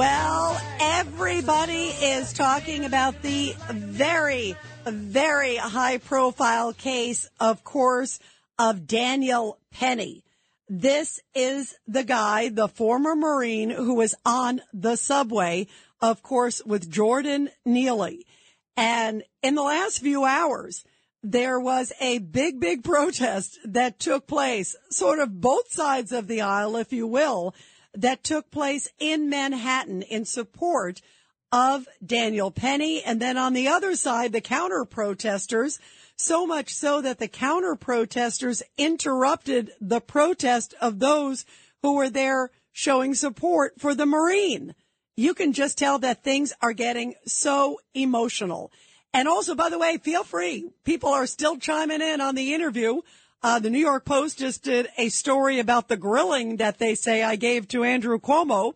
Well, everybody is talking about the very, very high profile case, of course, of Daniel Penny. This is the guy, the former Marine who was on the subway, of course, with Jordan Neely. And in the last few hours, there was a big, big protest that took place, sort of both sides of the aisle, if you will, that took place in Manhattan in support of Daniel Penny. And then on the other side, the counter protesters, so much so that the counter protesters interrupted the protest of those who were there showing support for the Marine. You can just tell that things are getting so emotional. And also, by the way, feel free. People are still chiming in on the interview. Uh, the New York Post just did a story about the grilling that they say I gave to Andrew Cuomo.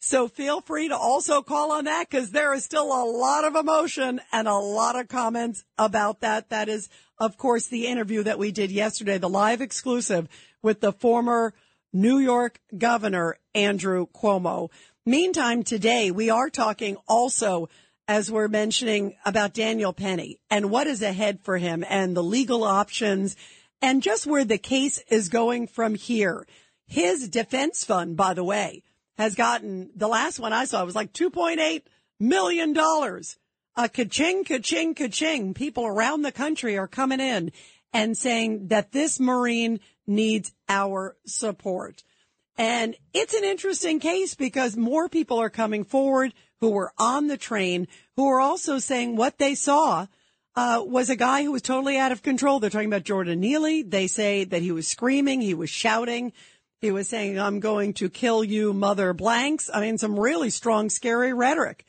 So feel free to also call on that because there is still a lot of emotion and a lot of comments about that. That is, of course, the interview that we did yesterday, the live exclusive with the former New York governor, Andrew Cuomo. Meantime, today we are talking also, as we're mentioning, about Daniel Penny and what is ahead for him and the legal options and just where the case is going from here. His defense fund, by the way, has gotten the last one I saw was like $2.8 million. A ka-ching, ka-ching, ka-ching. People around the country are coming in and saying that this Marine needs our support. And it's an interesting case because more people are coming forward who were on the train, who are also saying what they saw uh, was a guy who was totally out of control. They're talking about Jordan Neely. They say that he was screaming, he was shouting, he was saying, I'm going to kill you, mother blanks. I mean, some really strong, scary rhetoric.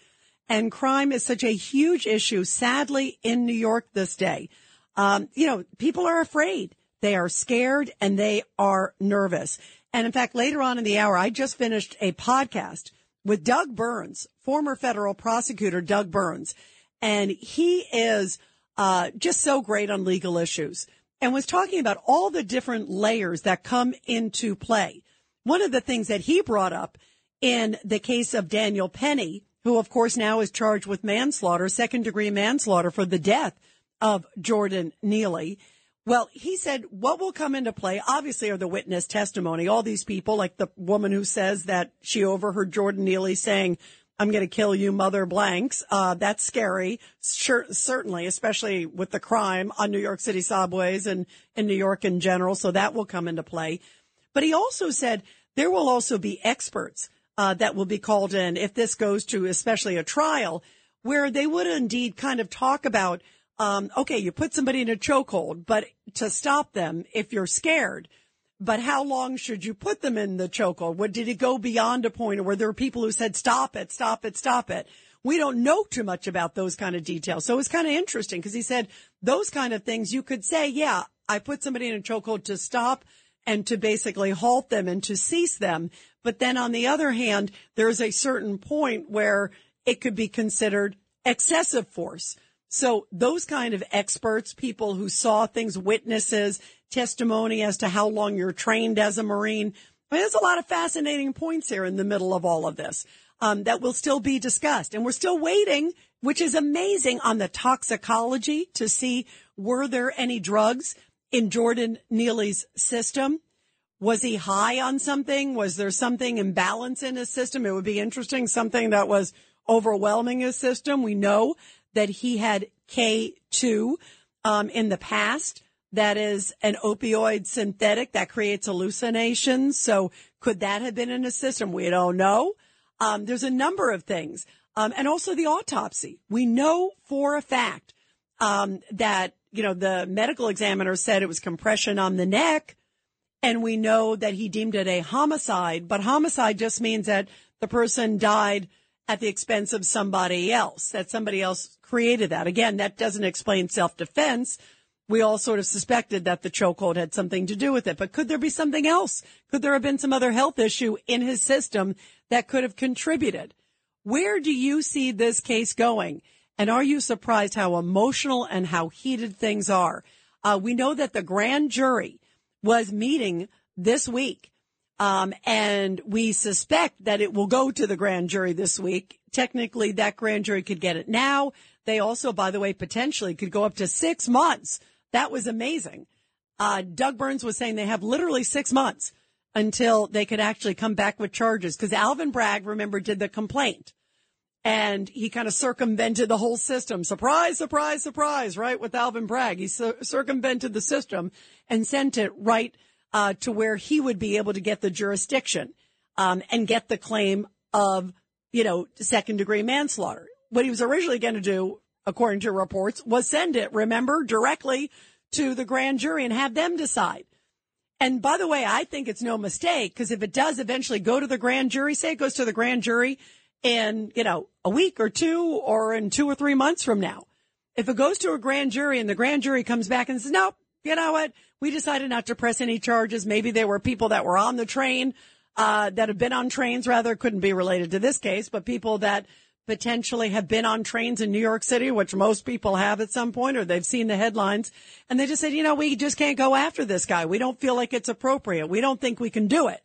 And crime is such a huge issue, sadly, in New York this day. Um, you know, people are afraid. They are scared and they are nervous. And in fact, later on in the hour, I just finished a podcast with Doug Burns, former federal prosecutor Doug Burns. And he is uh, just so great on legal issues and was talking about all the different layers that come into play. One of the things that he brought up in the case of Daniel Penny, who of course now is charged with manslaughter, second degree manslaughter for the death of Jordan Neely. Well, he said what will come into play obviously are the witness testimony. All these people, like the woman who says that she overheard Jordan Neely saying, I'm going to kill you, mother blanks. Uh, that's scary. Sure, certainly, especially with the crime on New York City subways and in New York in general. So that will come into play. But he also said there will also be experts uh, that will be called in if this goes to especially a trial where they would indeed kind of talk about, um, okay, you put somebody in a chokehold, but to stop them, if you're scared, but how long should you put them in the chokehold? What did it go beyond a point where there were people who said, stop it, stop it, stop it? We don't know too much about those kind of details. So it's kind of interesting because he said those kind of things you could say, yeah, I put somebody in a chokehold to stop and to basically halt them and to cease them. But then on the other hand, there's a certain point where it could be considered excessive force. So those kind of experts, people who saw things, witnesses, testimony as to how long you're trained as a Marine. I mean, there's a lot of fascinating points here in the middle of all of this um, that will still be discussed. And we're still waiting, which is amazing, on the toxicology to see were there any drugs in Jordan Neely's system? Was he high on something? Was there something imbalance in his system? It would be interesting, something that was overwhelming his system. We know that he had K2 um, in the past that is an opioid synthetic that creates hallucinations. So could that have been in a system? We don't know. Um, there's a number of things. Um, and also the autopsy. We know for a fact, um, that, you know, the medical examiner said it was compression on the neck. And we know that he deemed it a homicide, but homicide just means that the person died at the expense of somebody else, that somebody else created that. Again, that doesn't explain self-defense. We all sort of suspected that the chokehold had something to do with it, but could there be something else? Could there have been some other health issue in his system that could have contributed? Where do you see this case going? And are you surprised how emotional and how heated things are? Uh, we know that the grand jury was meeting this week. Um, and we suspect that it will go to the grand jury this week. Technically, that grand jury could get it now. They also, by the way, potentially could go up to six months. That was amazing. Uh, Doug Burns was saying they have literally six months until they could actually come back with charges because Alvin Bragg, remember, did the complaint and he kind of circumvented the whole system. Surprise, surprise, surprise, right? With Alvin Bragg, he circumvented the system and sent it right uh, to where he would be able to get the jurisdiction um, and get the claim of, you know, second degree manslaughter. What he was originally going to do, according to reports, was send it, remember, directly to the grand jury and have them decide. And by the way, I think it's no mistake because if it does eventually go to the grand jury, say it goes to the grand jury in, you know, a week or two or in two or three months from now. If it goes to a grand jury and the grand jury comes back and says, nope, you know what? We decided not to press any charges. Maybe there were people that were on the train, uh, that have been on trains rather couldn't be related to this case, but people that potentially have been on trains in New York City, which most people have at some point, or they've seen the headlines and they just said, you know, we just can't go after this guy. We don't feel like it's appropriate. We don't think we can do it.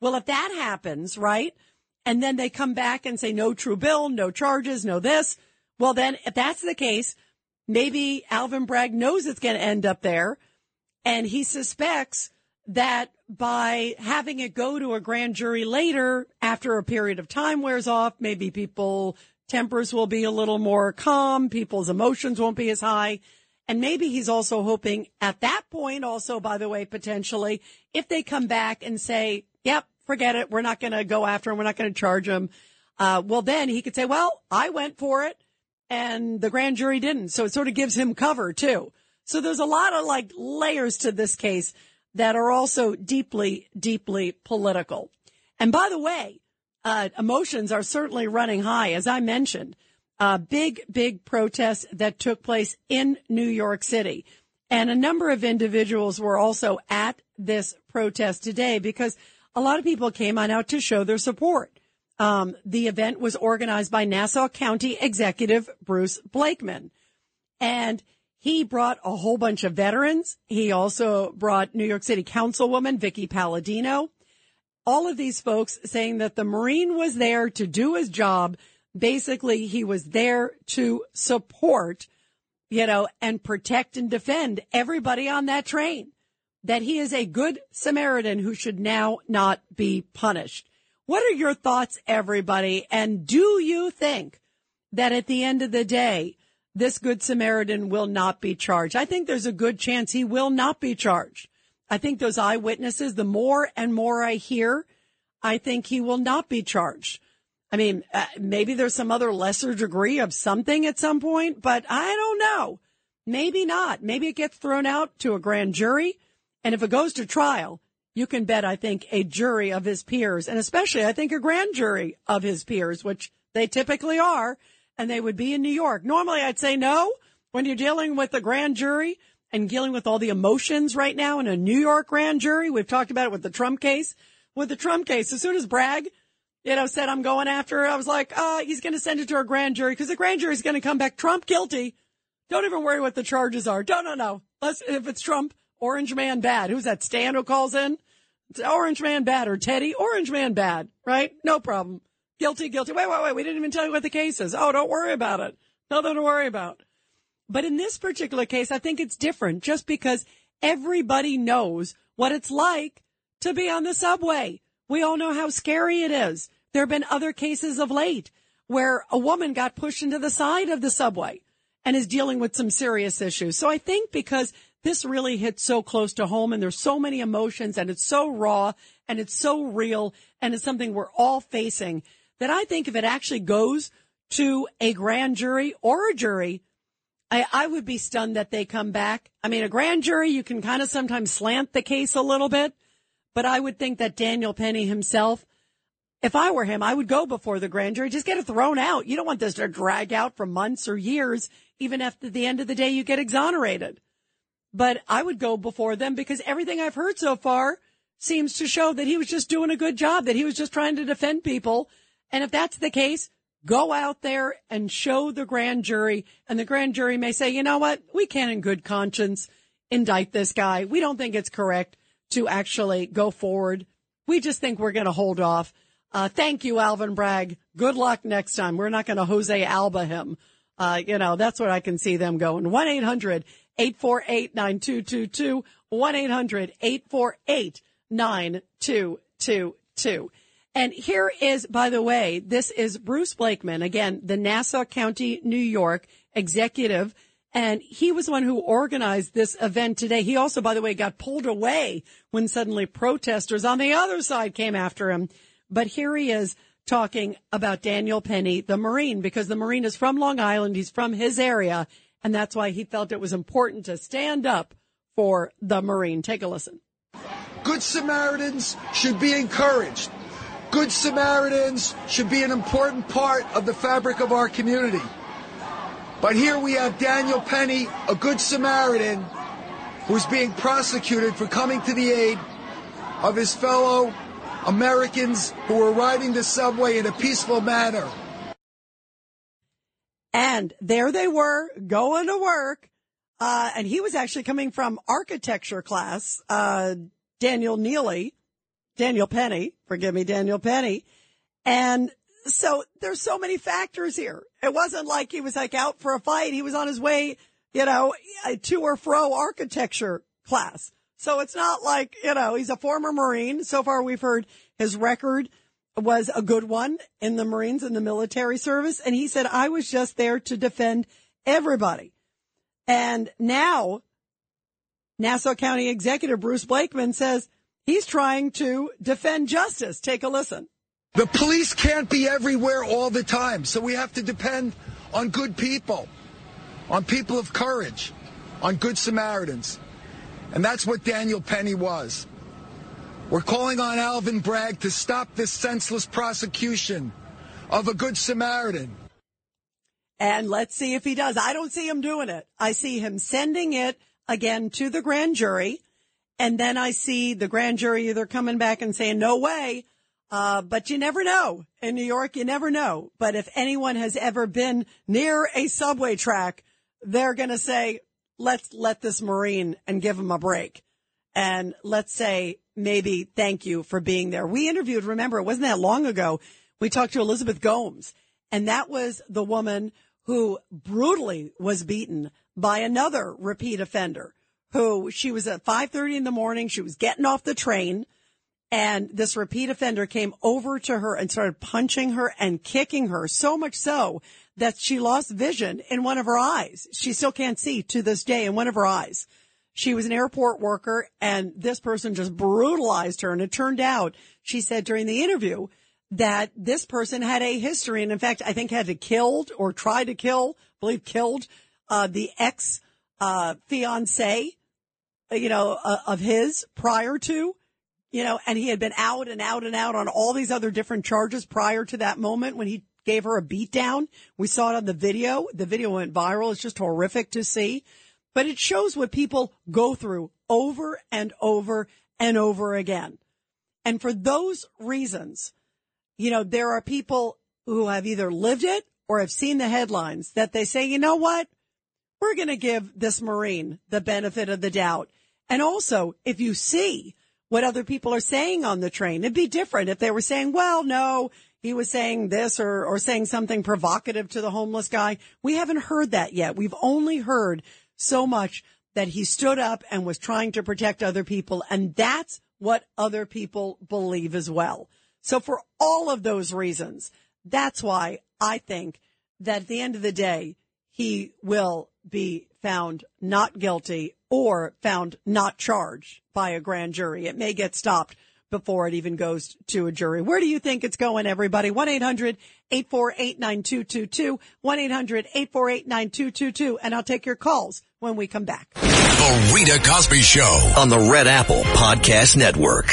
Well, if that happens, right? and then they come back and say no true bill, no charges, no this. Well, then if that's the case, maybe Alvin Bragg knows it's going to end up there and he suspects that by having it go to a grand jury later after a period of time wears off, maybe people tempers will be a little more calm, people's emotions won't be as high. And maybe he's also hoping at that point also, by the way, potentially, if they come back and say, yep, forget it. We're not going to go after him. We're not going to charge him. Uh, well, then he could say, well, I went for it and the grand jury didn't. So it sort of gives him cover too. So there's a lot of like layers to this case that are also deeply, deeply political. And by the way, uh, emotions are certainly running high. As I mentioned, uh, big, big protests that took place in New York City. And a number of individuals were also at this protest today because a lot of people came on out to show their support. Um, the event was organized by Nassau County Executive Bruce Blakeman. And he brought a whole bunch of veterans. He also brought New York City Councilwoman Vickie Paladino. All of these folks saying that the Marine was there to do his job. Basically, he was there to support, you know, and protect and defend everybody on that train that he is a good Samaritan who should now not be punished. What are your thoughts, everybody? And do you think that at the end of the day, this good Samaritan will not be charged? I think there's a good chance he will not be charged. I think those eyewitnesses, the more and more I hear, I think he will not be charged. I mean, uh, maybe there's some other lesser degree of something at some point, but I don't know. Maybe not. Maybe it gets thrown out to a grand jury. And if it goes to trial, you can bet, I think, a jury of his peers, and especially, I think, a grand jury of his peers, which they typically are, and they would be in New York. Normally, I'd say no. When you're dealing with a grand jury and dealing with all the emotions right now in a New York grand jury, we've talked about it with the Trump case. With the Trump case, as soon as Bragg, you know, said I'm going after, I was like, uh, he's going to send it to a grand jury because the grand jury is going to come back Trump guilty. Don't even worry what the charges are. Don't, no, no. Let's, if it's Trump, Orange Man Bad. Who's that? Stan who calls in? It's Orange Man Bad or Teddy? Orange Man Bad, right? No problem. Guilty, guilty. Wait, wait, wait. We didn't even tell you what the case is. Oh, don't worry about it. Nothing to worry about. But in this particular case, I think it's different just because everybody knows what it's like to be on the subway. We all know how scary it is. There have been other cases of late where a woman got pushed into the side of the subway and is dealing with some serious issues. So I think because this really hits so close to home and there's so many emotions and it's so raw and it's so real and it's something we're all facing that I think if it actually goes to a grand jury or a jury, I, I would be stunned that they come back. I mean, a grand jury, you can kind of sometimes slant the case a little bit, but I would think that Daniel Penny himself, If I were him, I would go before the grand jury. Just get it thrown out. You don't want this to drag out for months or years, even after the end of the day you get exonerated. But I would go before them because everything I've heard so far seems to show that he was just doing a good job, that he was just trying to defend people. And if that's the case, go out there and show the grand jury and the grand jury may say, you know what? We can in good conscience indict this guy. We don't think it's correct to actually go forward. We just think we're going to hold off. Uh, thank you, Alvin Bragg. Good luck next time. We're not going to Jose Alba him. Uh, you know, that's what I can see them going. 1-800-848-9222. 1-800-848-9222. And here is, by the way, this is Bruce Blakeman, again, the Nassau County, New York executive. And he was one who organized this event today. He also, by the way, got pulled away when suddenly protesters on the other side came after him. But here he is talking about Daniel Penny, the Marine, because the Marine is from Long Island. He's from his area. And that's why he felt it was important to stand up for the Marine. Take a listen. Good Samaritans should be encouraged. Good Samaritans should be an important part of the fabric of our community. But here we have Daniel Penny, a Good Samaritan, who's being prosecuted for coming to the aid of his fellow Americans who were riding the subway in a peaceful manner. And there they were going to work. Uh, and he was actually coming from architecture class, uh, Daniel Neely, Daniel Penny, forgive me, Daniel Penny. And so there's so many factors here. It wasn't like he was like out for a fight. He was on his way, you know, to or fro architecture class. So it's not like, you know, he's a former Marine. So far we've heard his record was a good one in the Marines and the military service. And he said, I was just there to defend everybody. And now Nassau County Executive Bruce Blakeman says, He's trying to defend justice. Take a listen. The police can't be everywhere all the time, so we have to depend on good people, on people of courage, on good Samaritans. And that's what Daniel Penny was. We're calling on Alvin Bragg to stop this senseless prosecution of a good Samaritan. And let's see if he does. I don't see him doing it. I see him sending it again to the grand jury. And then I see the grand jury either coming back and saying, no way. Uh, but you never know. In New York, you never know. But if anyone has ever been near a subway track, they're going to say, let's let this Marine and give him a break. And let's say maybe thank you for being there. We interviewed, remember, it wasn't that long ago. We talked to Elizabeth Gomes and that was the woman who brutally was beaten by another repeat offender who she was at 5:30 in the morning. She was getting off the train and this repeat offender came over to her and started punching her and kicking her so much so that she lost vision in one of her eyes. She still can't see to this day in one of her eyes. She was an airport worker and this person just brutalized her. And it turned out, she said during the interview that this person had a history. And in fact, I think had to killed or tried to kill, I believe killed, uh, the ex, uh, fiance you know, uh, of his prior to, you know, and he had been out and out and out on all these other different charges prior to that moment when he gave her a beat down. We saw it on the video. The video went viral. It's just horrific to see, but it shows what people go through over and over and over again. And for those reasons, you know, there are people who have either lived it or have seen the headlines that they say, you know what? We're going to give this Marine the benefit of the doubt. And also, if you see what other people are saying on the train, it'd be different if they were saying, well, no, he was saying this or, or saying something provocative to the homeless guy. We haven't heard that yet. We've only heard so much that he stood up and was trying to protect other people. And that's what other people believe as well. So for all of those reasons, that's why I think that at the end of the day, he will be found not guilty or found not charged by a grand jury. It may get stopped before it even goes to a jury. Where do you think it's going, everybody? 1-800-848-9222. 1-800-848-9222. And I'll take your calls when we come back. The Rita Cosby Show on the Red Apple Podcast Network.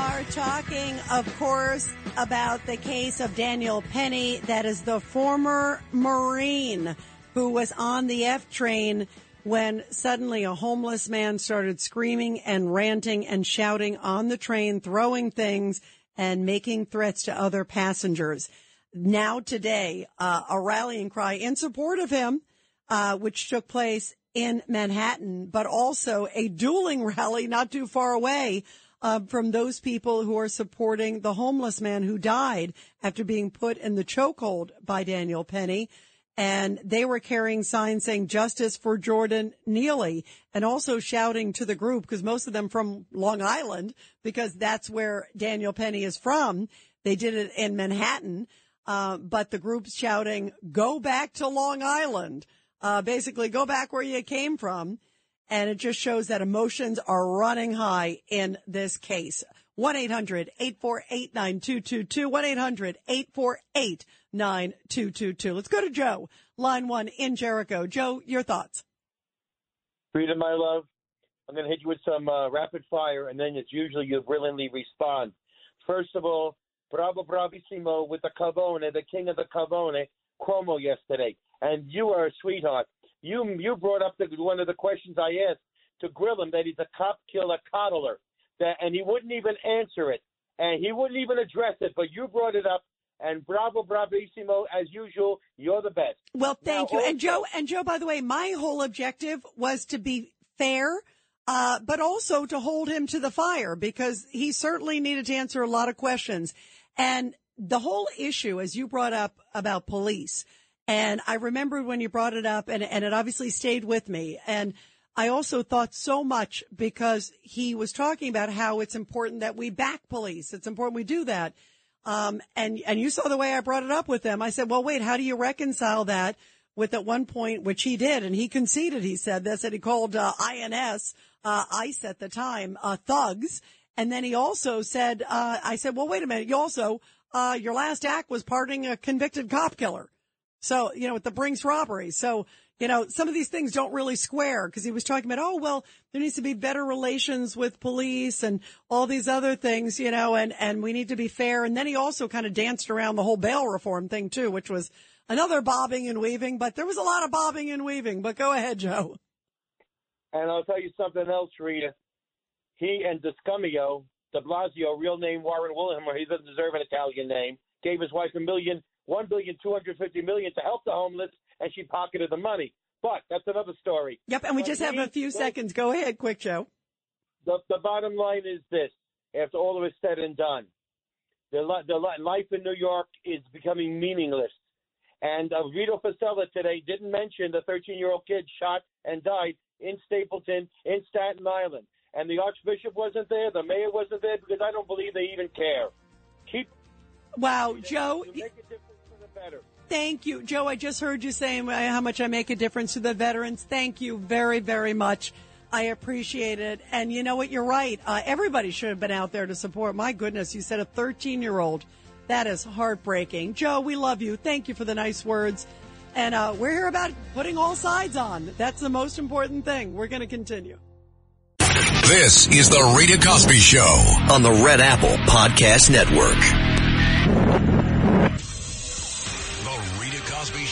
Are talking, of course, about the case of Daniel Penny, that is the former Marine who was on the F train when suddenly a homeless man started screaming and ranting and shouting on the train, throwing things and making threats to other passengers. Now today, uh, a rallying cry in support of him, uh, which took place in Manhattan, but also a dueling rally not too far away uh, from those people who are supporting the homeless man who died after being put in the chokehold by Daniel Penny. And they were carrying signs saying justice for Jordan Neely and also shouting to the group because most of them from Long Island because that's where Daniel Penny is from. They did it in Manhattan. Uh, but the group's shouting, go back to Long Island. Uh, basically go back where you came from. And it just shows that emotions are running high in this case. 1-800-848-9222. 1-800-848-9222. Let's go to Joe, line one in Jericho. Joe, your thoughts. Freedom, my love. I'm going to hit you with some uh, rapid fire, and then it's usually you brilliantly respond. First of all, bravo, bravissimo with the Cavone, the king of the Cavone, Cuomo yesterday. And you are a sweetheart. You you brought up the, one of the questions I asked to grill him that he's a cop killer coddler, that and he wouldn't even answer it, and he wouldn't even address it. But you brought it up, and bravo, bravissimo as usual. You're the best. Well, thank Now, you. And Joe, and Joe, by the way, my whole objective was to be fair, uh, but also to hold him to the fire because he certainly needed to answer a lot of questions. And the whole issue, as you brought up about police, and I remembered when you brought it up and, and it obviously stayed with me. And I also thought so much because he was talking about how it's important that we back police. It's important we do that. Um, and, and you saw the way I brought it up with them. I said, well, wait, how do you reconcile that with at one point, which he did, and he conceded, he said this, and he called, uh, INS, uh, ICE at the time, uh, thugs. And then he also said, uh, I said, well, wait a minute. You also, uh, your last act was pardoning a convicted cop killer. So, you know, with the Brinks robbery. So, you know, some of these things don't really square because he was talking about, oh, well, there needs to be better relations with police and all these other things, you know, and, and we need to be fair. And then he also kind of danced around the whole bail reform thing too, which was another bobbing and weaving, but there was a lot of bobbing and weaving, but go ahead, Joe. And I'll tell you something else, Rita. He and Descamio, de Blasio, real name Warren Wilhelmer, he doesn't deserve an Italian name, gave his wife a million, one billion two hundred fifty million to help the homeless, and she pocketed the money. But that's another story. Yep. And we But just have a few they- seconds. Go ahead, quick, Joe. The, the bottom line is this: after all of is said and done, the the life in New York is becoming meaningless. And uh, Vito Fossella today didn't mention the 13-year-old kid shot and died in Stapleton, in Staten Island. And the Archbishop wasn't there, the mayor wasn't there, because I don't believe they even care. Keep Wow, Joe. Better. Thank you, Joe. I just heard you saying uh, how much I make a difference to the veterans. Thank you very, very much. I appreciate it. And you know what? You're right. Uh, everybody should have been out there to support. My goodness, you said a 13 year old. That is heartbreaking. Joe, we love you. Thank you for the nice words. And uh, we're here about putting all sides on. That's the most important thing. We're going to continue. This is the Rita Cosby Show. on the Red Apple Podcast Network.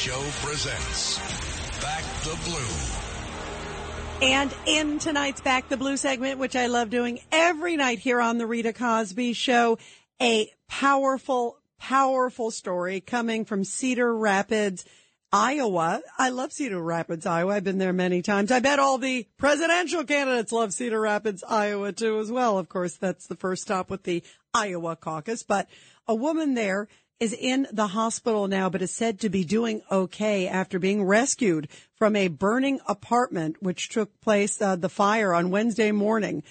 Show presents Back the Blue. And in tonight's Back the Blue segment, which I love doing every night here on the Rita Cosby Show, a powerful, powerful story coming from Cedar Rapids, Iowa. I love Cedar Rapids, Iowa. I've been there many times. I bet all the presidential candidates love Cedar Rapids, Iowa too as well. Of course, that's the first stop with the Iowa caucus, but a woman there is in the hospital now, but is said to be doing okay after being rescued from a burning apartment, which took place, uh, the fire on Wednesday morning.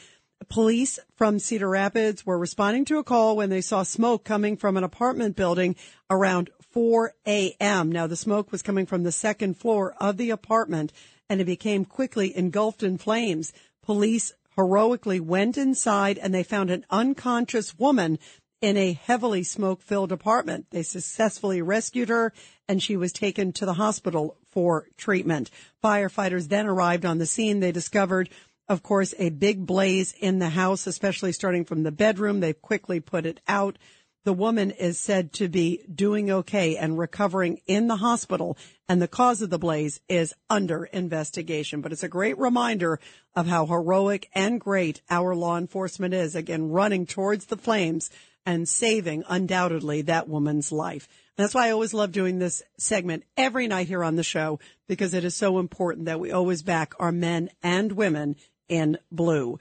Police from Cedar Rapids were responding to a call when they saw smoke coming from an apartment building around 4 a.m. Now, the smoke was coming from the second floor of the apartment and it became quickly engulfed in flames. Police heroically went inside and they found an unconscious woman in a heavily smoke filled apartment. They successfully rescued her and she was taken to the hospital for treatment. Firefighters then arrived on the scene. They discovered of course, a big blaze in the house, especially starting from the bedroom. They've quickly put it out. The woman is said to be doing okay and recovering in the hospital, and the cause of the blaze is under investigation. But it's a great reminder of how heroic and great our law enforcement is, again, running towards the flames and saving undoubtedly that woman's life. That's why I always love doing this segment every night here on the show because it is so important that we always back our men and women in blue.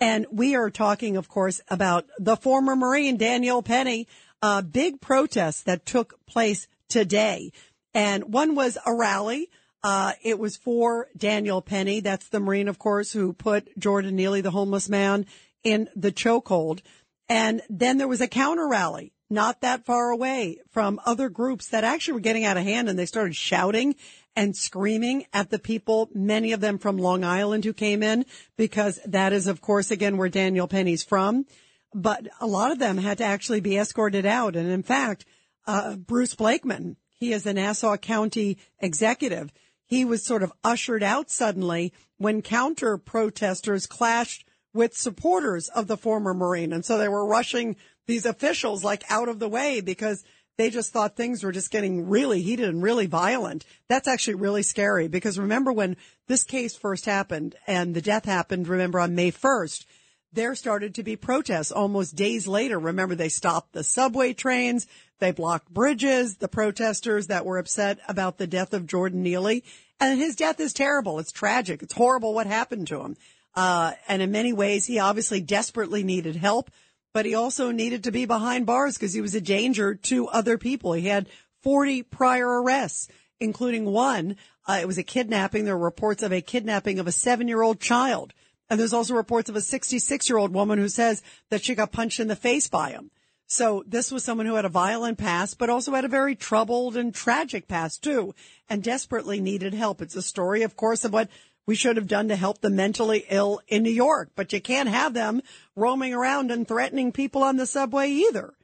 And we are talking, of course, about the former Marine, Daniel Penny, a big protest that took place today. And one was a rally. Uh, it was for Daniel Penny. That's the Marine, of course, who put Jordan Neely, the homeless man, in the chokehold. And then there was a counter rally not that far away from other groups that actually were getting out of hand and they started shouting and screaming at the people, many of them from Long Island who came in because that is, of course, again, where Daniel Penny's from. But a lot of them had to actually be escorted out. And in fact, uh, Bruce Blakeman, he is a Nassau County executive. He was sort of ushered out suddenly when counter protesters clashed with supporters of the former Marine. And so they were rushing these officials like out of the way because they just thought things were just getting really heated and really violent. That's actually really scary because remember when this case first happened and the death happened, remember on May 1st, there started to be protests almost days later. Remember they stopped the subway trains. They blocked bridges, the protesters that were upset about the death of Jordan Neely. And his death is terrible. It's tragic. It's horrible what happened to him. Uh, and in many ways, he obviously desperately needed help but he also needed to be behind bars because he was a danger to other people. He had 40 prior arrests, including one. Uh, it was a kidnapping. There were reports of a kidnapping of a seven year old child. And there's also reports of a 66 year old woman who says that she got punched in the face by him. So this was someone who had a violent past, but also had a very troubled and tragic past too, and desperately needed help. It's a story, of course, of what we should have done to help the mentally ill in New York, but you can't have them roaming around and threatening people on the subway either.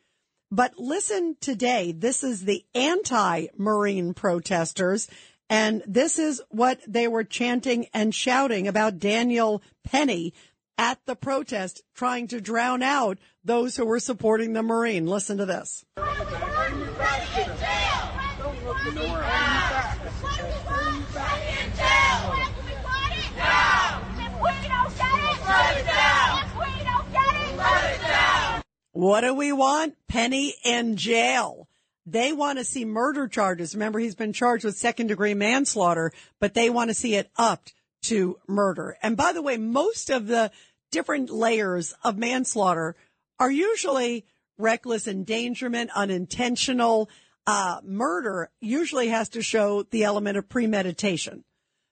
But listen today. This is the anti-marine protesters. And this is what they were chanting and shouting about Daniel Penny at the protest, trying to drown out those who were supporting the Marine. Listen to this. What do we want? Penny in jail. They want to see murder charges. Remember, he's been charged with second degree manslaughter, but they want to see it upped to murder. And by the way, most of the different layers of manslaughter are usually reckless endangerment, unintentional. Uh, murder usually has to show the element of premeditation.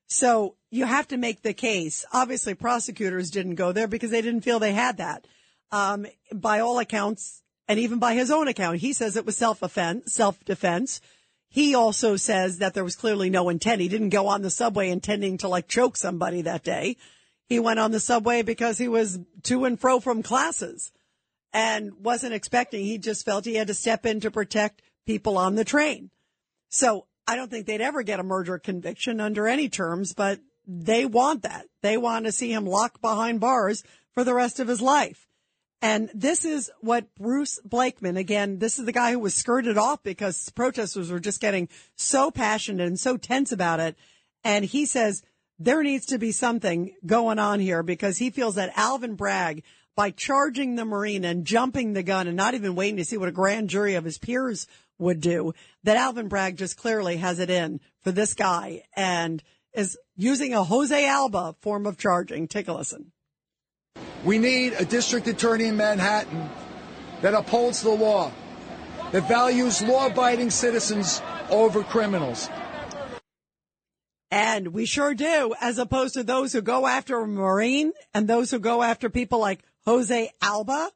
So you have to make the case. Obviously, prosecutors didn't go there because they didn't feel they had that. Um, by all accounts, and even by his own account, he says it was self offense, self defense. He also says that there was clearly no intent. He didn't go on the subway intending to like choke somebody that day. He went on the subway because he was to and fro from classes and wasn't expecting. He just felt he had to step in to protect people on the train. So I don't think they'd ever get a murder conviction under any terms, but they want that. They want to see him locked behind bars for the rest of his life. And this is what Bruce Blakeman, again, this is the guy who was skirted off because protesters were just getting so passionate and so tense about it. And he says there needs to be something going on here because he feels that Alvin Bragg, by charging the Marine and jumping the gun and not even waiting to see what a grand jury of his peers would do, that Alvin Bragg just clearly has it in for this guy and is using a Jose Alba form of charging. Take a listen. We need a district attorney in Manhattan that upholds the law, that values law abiding citizens over criminals. And we sure do, as opposed to those who go after a Marine and those who go after people like Jose Alba.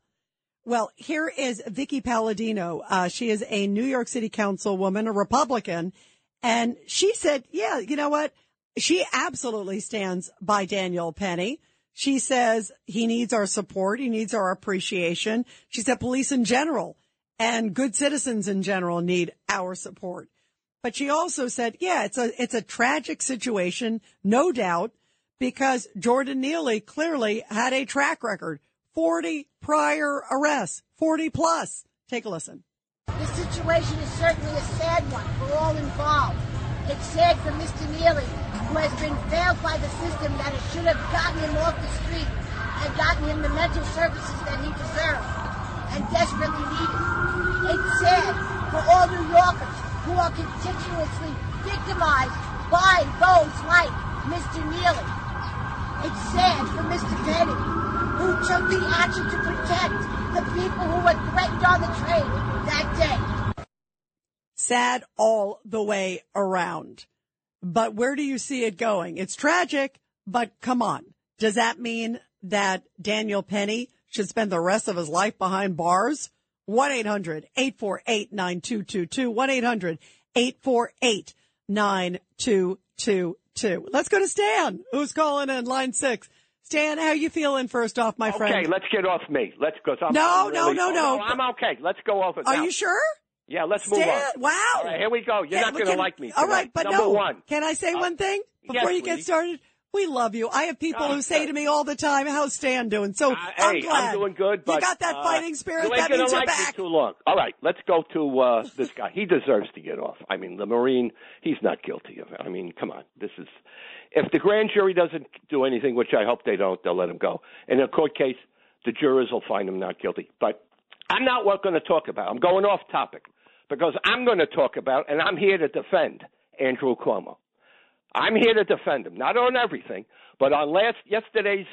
Well, here is Vickie Paladino. Uh, she is a New York City councilwoman, a Republican. And she said, yeah, you know what? She absolutely stands by Daniel Penny. She says he needs our support. He needs our appreciation. She said police in general and good citizens in general need our support. But she also said, yeah, it's a, it's a tragic situation, no doubt, because Jordan Neely clearly had a track record 40 prior arrests, 40 plus. Take a listen. The situation is certainly a sad one for all involved. It's sad for Mr. Neely, who has been failed by the system that it should have gotten him off the street and gotten him the mental services that he deserves and desperately needed. It's sad for all New Yorkers who are continuously victimized by those like Mr. Neely. It's sad for Mr. Petty, who took the action to protect the people who were threatened on the train that day. Sad all the way around. But where do you see it going? It's tragic, but come on. Does that mean that Daniel Penny should spend the rest of his life behind bars? 1-800-848-9222. 1-800-848-9222. Let's go to Stan, who's calling in line six. Stan, how you feeling first off, my friend? Okay, let's get off me. Let's go. I'm, No, I'm no, really- no, oh, no. I'm okay. Let's go over. Are now. you sure? Yeah, let's move on. wow. All right, here we go. You're Can- not going to like me. All tonight. right, but Number no. one. Can I say Uh, one thing yes, before you get please. started? We love you. I have people Uh, who say to me all the time, "How's Stan doing?" So Uh, I'm hey, glad I'm doing good. But you got that uh, fighting spirit. You ain't that means you're like back. me too long. All right, let's go to uh, this guy. He deserves to get off. I mean, the Marine. He's not guilty of it. I mean, come on. This is if the grand jury doesn't do anything, which I hope they don't, they'll let him go. In a court case, the jurors will find him not guilty. But I'm not what going to talk about. I'm going off topic because I'm going to talk about, and I'm here to defend Andrew Cuomo. I'm here to defend him, not on everything, but on last yesterday's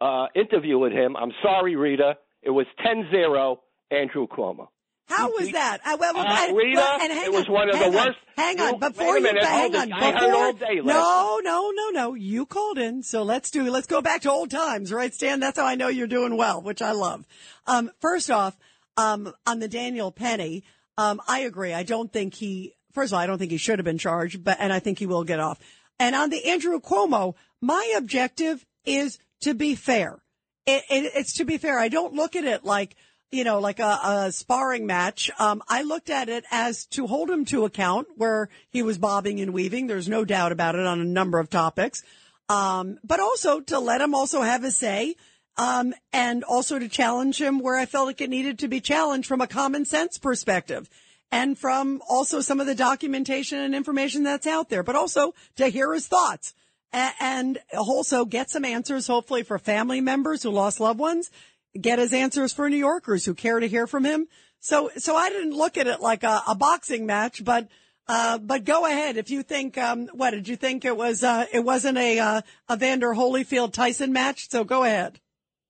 uh, interview with him. I'm sorry, Rita. It was 10-0 Andrew Cuomo. How was that? Uh, well, well, Uh, and- Rita, well, and hang it was on, one of the on, worst- Hang on, before minute, you hang on, it. I heard before all day last no, no, no, no. You called in, so let's do. Let's go back to old times, right, Stan? That's how I know you're doing well, which I love. Um, first off, um, on the Daniel Penny, um, I agree. I don't think he. First of all, I don't think he should have been charged, but and I think he will get off. And on the Andrew Cuomo, my objective is to be fair. It, it, it's to be fair. I don't look at it like, you know, like a, a sparring match. Um, I looked at it as to hold him to account where he was bobbing and weaving. There's no doubt about it on a number of topics. Um, but also to let him also have a say. Um, and also to challenge him where I felt like it needed to be challenged from a common sense perspective and from also some of the documentation and information that's out there, but also to hear his thoughts and also get some answers, hopefully for family members who lost loved ones, get his answers for New Yorkers who care to hear from him. So, so I didn't look at it like a, a boxing match, but, uh, but go ahead. If you think, um, what did you think it was, uh, it wasn't a, uh, a Vander Holyfield Tyson match? So go ahead.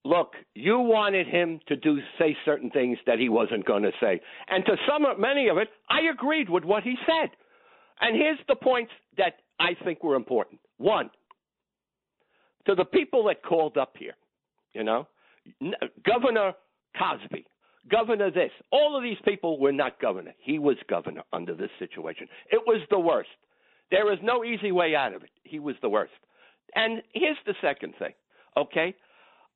Look, you wanted him to do say certain things that he wasn't going to say, and to some, many of it, I agreed with what he said. And here's the points that I think were important. One, to the people that called up here, you know, Governor Cosby, Governor this, all of these people were not governor. He was governor under this situation. It was the worst. There is no easy way out of it. He was the worst. And here's the second thing, okay?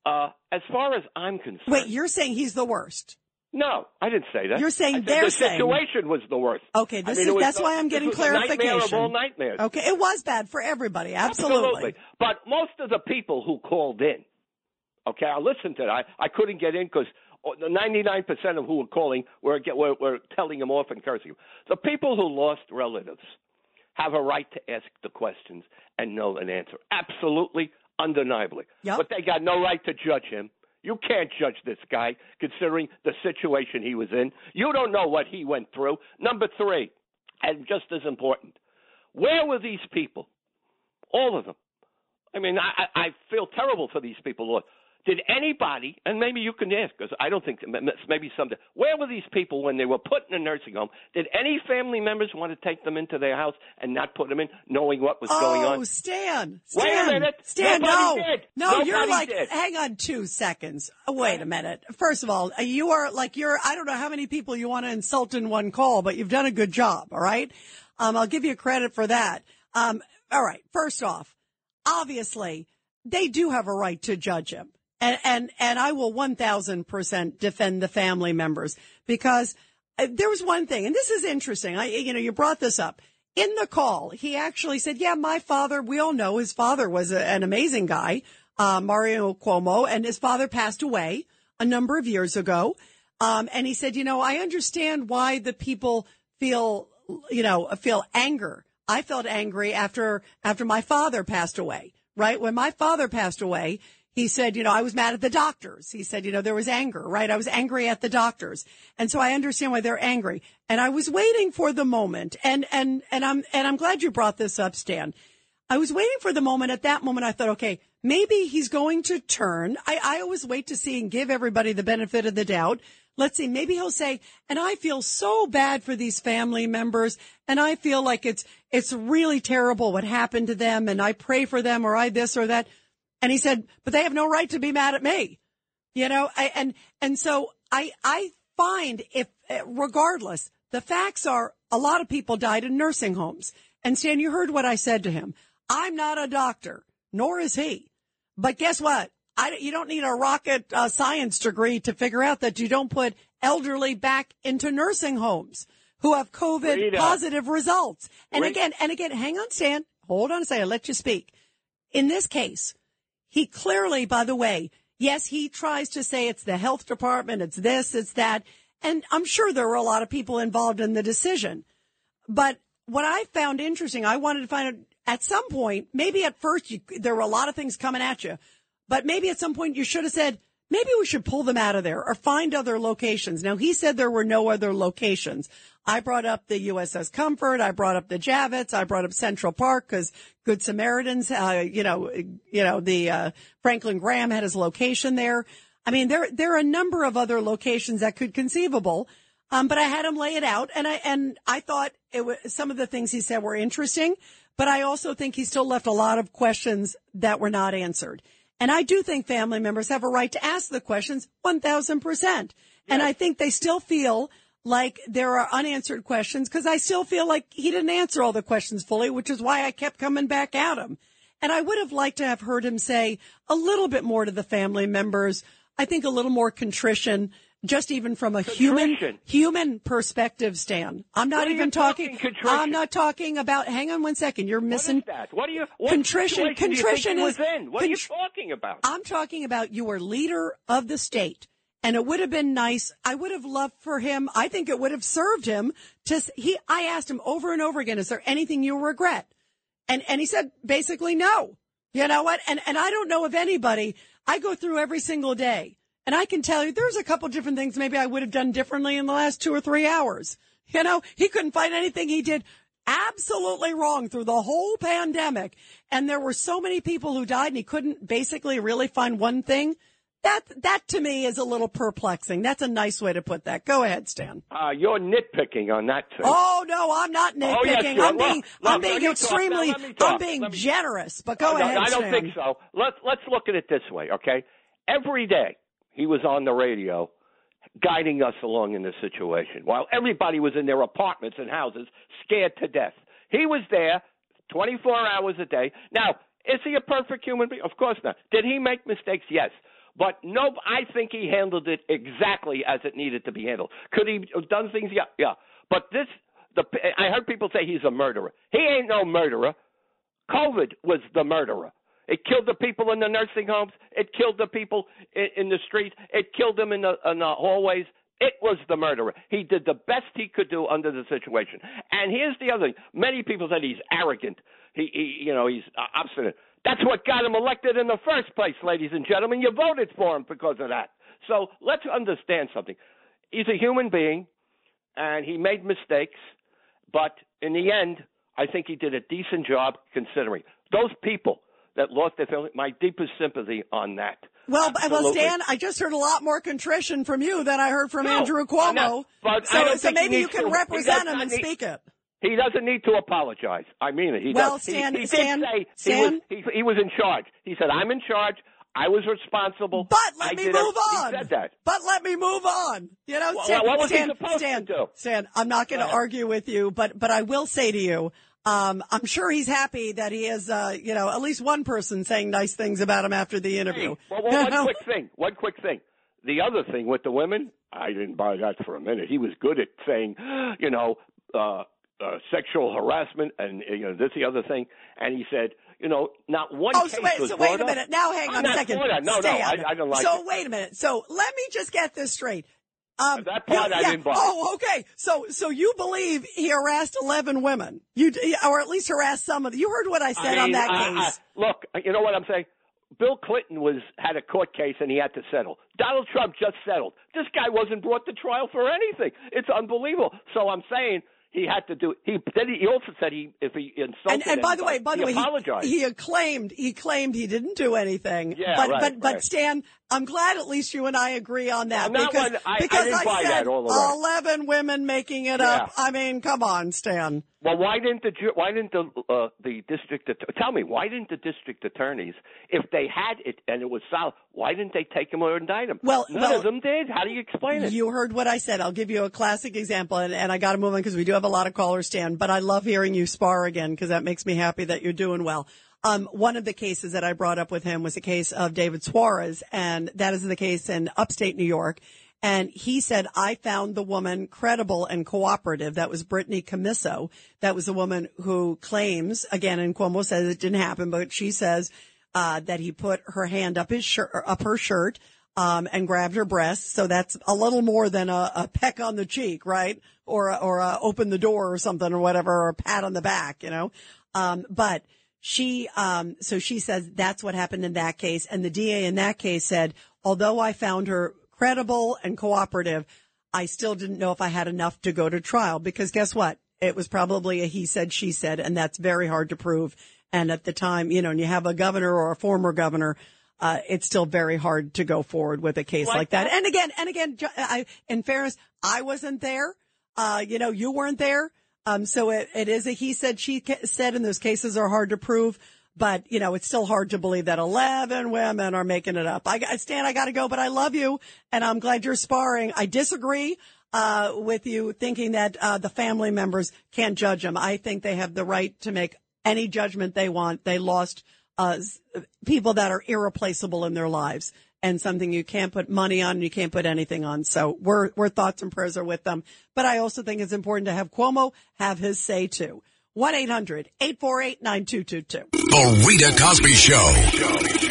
Uh, as far as I'm concerned, Wait, you're saying he's the worst. no, I didn't say that. You're saying I they're the saying- situation was the worst. Okay, I this mean, is that's the- why I'm getting was a nightmare clarification. of all nightmares. Okay, it was bad for everybody. Absolutely. But most of the people who called in, okay, I listened to that. I, I couldn't get in because 99% of who were calling were, were, were telling him off and cursing him. The people who lost relatives have a right to ask the questions and know an answer. Absolutely, undeniably. Yep. But they got no right to judge him. You can't judge this guy considering the situation he was in. You don't know what he went through. Number three, and just as important, where were these people? All of them. I mean, I, I feel terrible for these people. Lord. Did anybody, and maybe you can ask, because I don't think, maybe someday, where were these people when they were put in a nursing home? Did any family members want to take them into their house and not put them in, knowing what was going on? Oh, on? Stan. Wait a minute. Stan, Nobody no. did. No, you're like, did. hang on two seconds. Oh, Wait a minute. First of all, uh, you are like, you're, I don't know how many people you want to insult in one call, but you've done a good job. All right. Um, I'll give you credit for that. Um, all right. First off, obviously they do have a right to judge him. And, and, and I will 1000% defend the family members because uh, there was one thing, and this is interesting. I, you know, you brought this up. in the call, he actually said, yeah, my father, we all know his father was a, an amazing guy, uh, Mario Cuomo, and his father passed away a number of years ago. Um, and he said, you know, I understand why the people feel, you know, feel anger. I felt angry after, after my father passed away, right? When my father passed away, he said, you know, I was mad at the doctors. He said, you know, there was anger, right? I was angry at the doctors. And so I understand why they're angry. And I was waiting for the moment. And, and, and I'm, and I'm glad you brought this up, Stan. I was waiting for the moment. At that moment, I thought, okay, maybe he's going to turn. I, I always wait to see and give everybody the benefit of the doubt. Let's see, maybe he'll say, and I feel so bad for these family members and I feel like it's, it's really terrible what happened to them and I pray for them or I this or that. And he said, but they have no right to be mad at me. You know, I, and, and so I, I find if, regardless, the facts are a lot of people died in nursing homes. And Stan, you heard what I said to him. I'm not a doctor, nor is he. But guess what? I, you don't need a rocket uh, science degree to figure out that you don't put elderly back into nursing homes who have COVID Rita. positive results. And Rita. again, and again, hang on, Stan. Hold on a second. I'll let you speak. In this case, he clearly, by the way, yes, he tries to say it's the health department, it's this, it's that. And I'm sure there were a lot of people involved in the decision. But what I found interesting, I wanted to find out at some point, maybe at first you, there were a lot of things coming at you, but maybe at some point you should have said, maybe we should pull them out of there or find other locations. Now he said there were no other locations. I brought up the USS Comfort. I brought up the Javits. I brought up Central Park because Good Samaritans, uh, you know, you know, the, uh, Franklin Graham had his location there. I mean, there, there are a number of other locations that could conceivable. Um, but I had him lay it out and I, and I thought it was, some of the things he said were interesting, but I also think he still left a lot of questions that were not answered. And I do think family members have a right to ask the questions 1000%. And I think they still feel like there are unanswered questions because I still feel like he didn't answer all the questions fully, which is why I kept coming back at him. And I would have liked to have heard him say a little bit more to the family members. I think a little more contrition, just even from a human Contrition? human perspective, Stan. I'm not What even talking. talking? I'm not talking about. Hang on one second. You're missing. is that? What are you? What Contrition- do you contrition is-? What are you talking about? I'm talking about you were leader of the state. And it would have been nice. I would have loved for him. I think it would have served him to, he, I asked him over and over again, is there anything you regret? And, and he said basically no. You know what? And, and I don't know of anybody. I go through every single day and I can tell you there's a couple different things maybe I would have done differently in the last two or three hours. You know, he couldn't find anything he did absolutely wrong through the whole pandemic. And there were so many people who died and he couldn't basically really find one thing. That, that to me is a little perplexing. That's a nice way to put that. Go ahead, Stan. Uh, you're nitpicking on that too. Oh no, I'm not nitpicking. Oh, yes. I'm being, Look, I'm being me talk. extremely. I'm being generous. But go Oh, no, ahead, I don't Stan. think so. Let's let's look at it this way, okay? Every day he was on the radio guiding us along in this situation while everybody was in their apartments and houses scared to death. He was there 24 hours a day. Now, is he a perfect human being? Of course not. Did he make mistakes? Yes. But no, I think he handled it exactly as it needed to be handled. Could he have done things? Yeah, yeah. But this, the I heard people say he's a murderer. He ain't no murderer. COVID was the murderer. It killed the people in the nursing homes. It killed the people in, in the streets. It killed them in the, in the hallways. It was the murderer. He did the best he could do under the situation. And here's the other thing: many people said he's arrogant. He, he you know, he's obstinate. That's what got him elected in the first place, ladies and gentlemen. You voted for him because of that. So let's understand something. He's a human being, and he made mistakes. But in the end, I think he did a decent job considering those people that lost their family. My deepest sympathy on that. Well, b- well, Absolutely. Stan, I just heard a lot more contrition from you than I heard from No, Andrew Cuomo. but so, so maybe you can to- represent him and need- speak it. He doesn't need to apologize. I mean it. He Well, does. He- Stan- he, did Stan- say he was he, he was in charge. He said, "I'm in charge. I was responsible." But let I me did move everything." on. He said that. But let me move on. You know, Well, Stan, what was he Stan, supposed to Stan, do? Stan, I'm not going to argue with you, but but I will say to you, um, I'm sure he's happy that he has, uh, you know, at least one person saying nice things about him after the interview. Well, well, one quick thing. One quick thing. The other thing with the women, I didn't buy that for a minute. He was good at saying, you know, uh, uh, sexual harassment and you know this the other thing, and he said, you know, not one Oh, case so wait, was so wait a up. minute. Now hang I'm on a second. No, Stay no, I. I don't like so it. wait a minute. So let me just get this straight. Um, That part you- I yeah. didn't buy. Oh, okay. So, so you believe he harassed eleven women? You, or at least harassed some of them. You heard what I said I on that I- case. I- look, you know what I'm saying? Bill Clinton was had a court case and he had to settle. Donald Trump just settled. This guy wasn't brought to trial for anything. It's unbelievable. So I'm saying he had to do. He then he also said he if he insulted and, and by the way, by the he way, apologized. he, he claimed he claimed he didn't do anything. Yeah, but right, but but. Stan, I'm glad at least you and I agree on that that because one, I- I because didn't buy said that all the eleven women making it Yeah. up. I mean, come on, Stan. Well, why didn't the why didn't the uh, the district tell me why didn't the district attorneys if they had it and it was solid why didn't they take him or indict him? Well- none well- of them did. How do you explain it? You heard what I said. I'll give you a classic example, and, and I got to move on because we do have a lot of callers, Stan. But I love hearing you spar again because that makes me happy that you're doing well. Um, one of the cases that I brought up with him was a case of David Soares, and that is the case in upstate New York. And he said, I found the woman credible and cooperative. That was Brittany Commisso. That was a woman who claims, again, and Cuomo says it didn't happen, but she says, uh, that he put her hand up his shirt, up her shirt, um, and grabbed her breasts. So that's a little more than a, a peck on the cheek, right? Or, or a open the door or something or whatever, or a pat on the back, you know? Um, but she, um, so she says that's what happened in that case. And the DA in that case said, although I found her credible and cooperative, I still didn't know if I had enough to go to trial because guess what? It was probably a he said, she said, and that's very hard to prove. And at the time, you know, and you have a governor or a former governor, uh, it's still very hard to go forward with a case Like like that. that? And again, and again, I, in fairness, I wasn't there. Uh, you know, you weren't there. Um, so it, it is a he said, she said, and those cases are hard to prove. But, you know, it's still hard to believe that 11 women are making it up. I, Stan, I got to go, but I love you and I'm glad you're sparring. I disagree, uh, with you thinking that, uh, the family members can't judge them. I think they have the right to make any judgment they want. They lost, uh, people that are irreplaceable in their lives and something you can't put money on and you can't put anything on. So we're, we're thoughts and prayers are with them. But I also think it's important to have Cuomo have his say too. 1-800-848-9222. The Rita Cosby Show.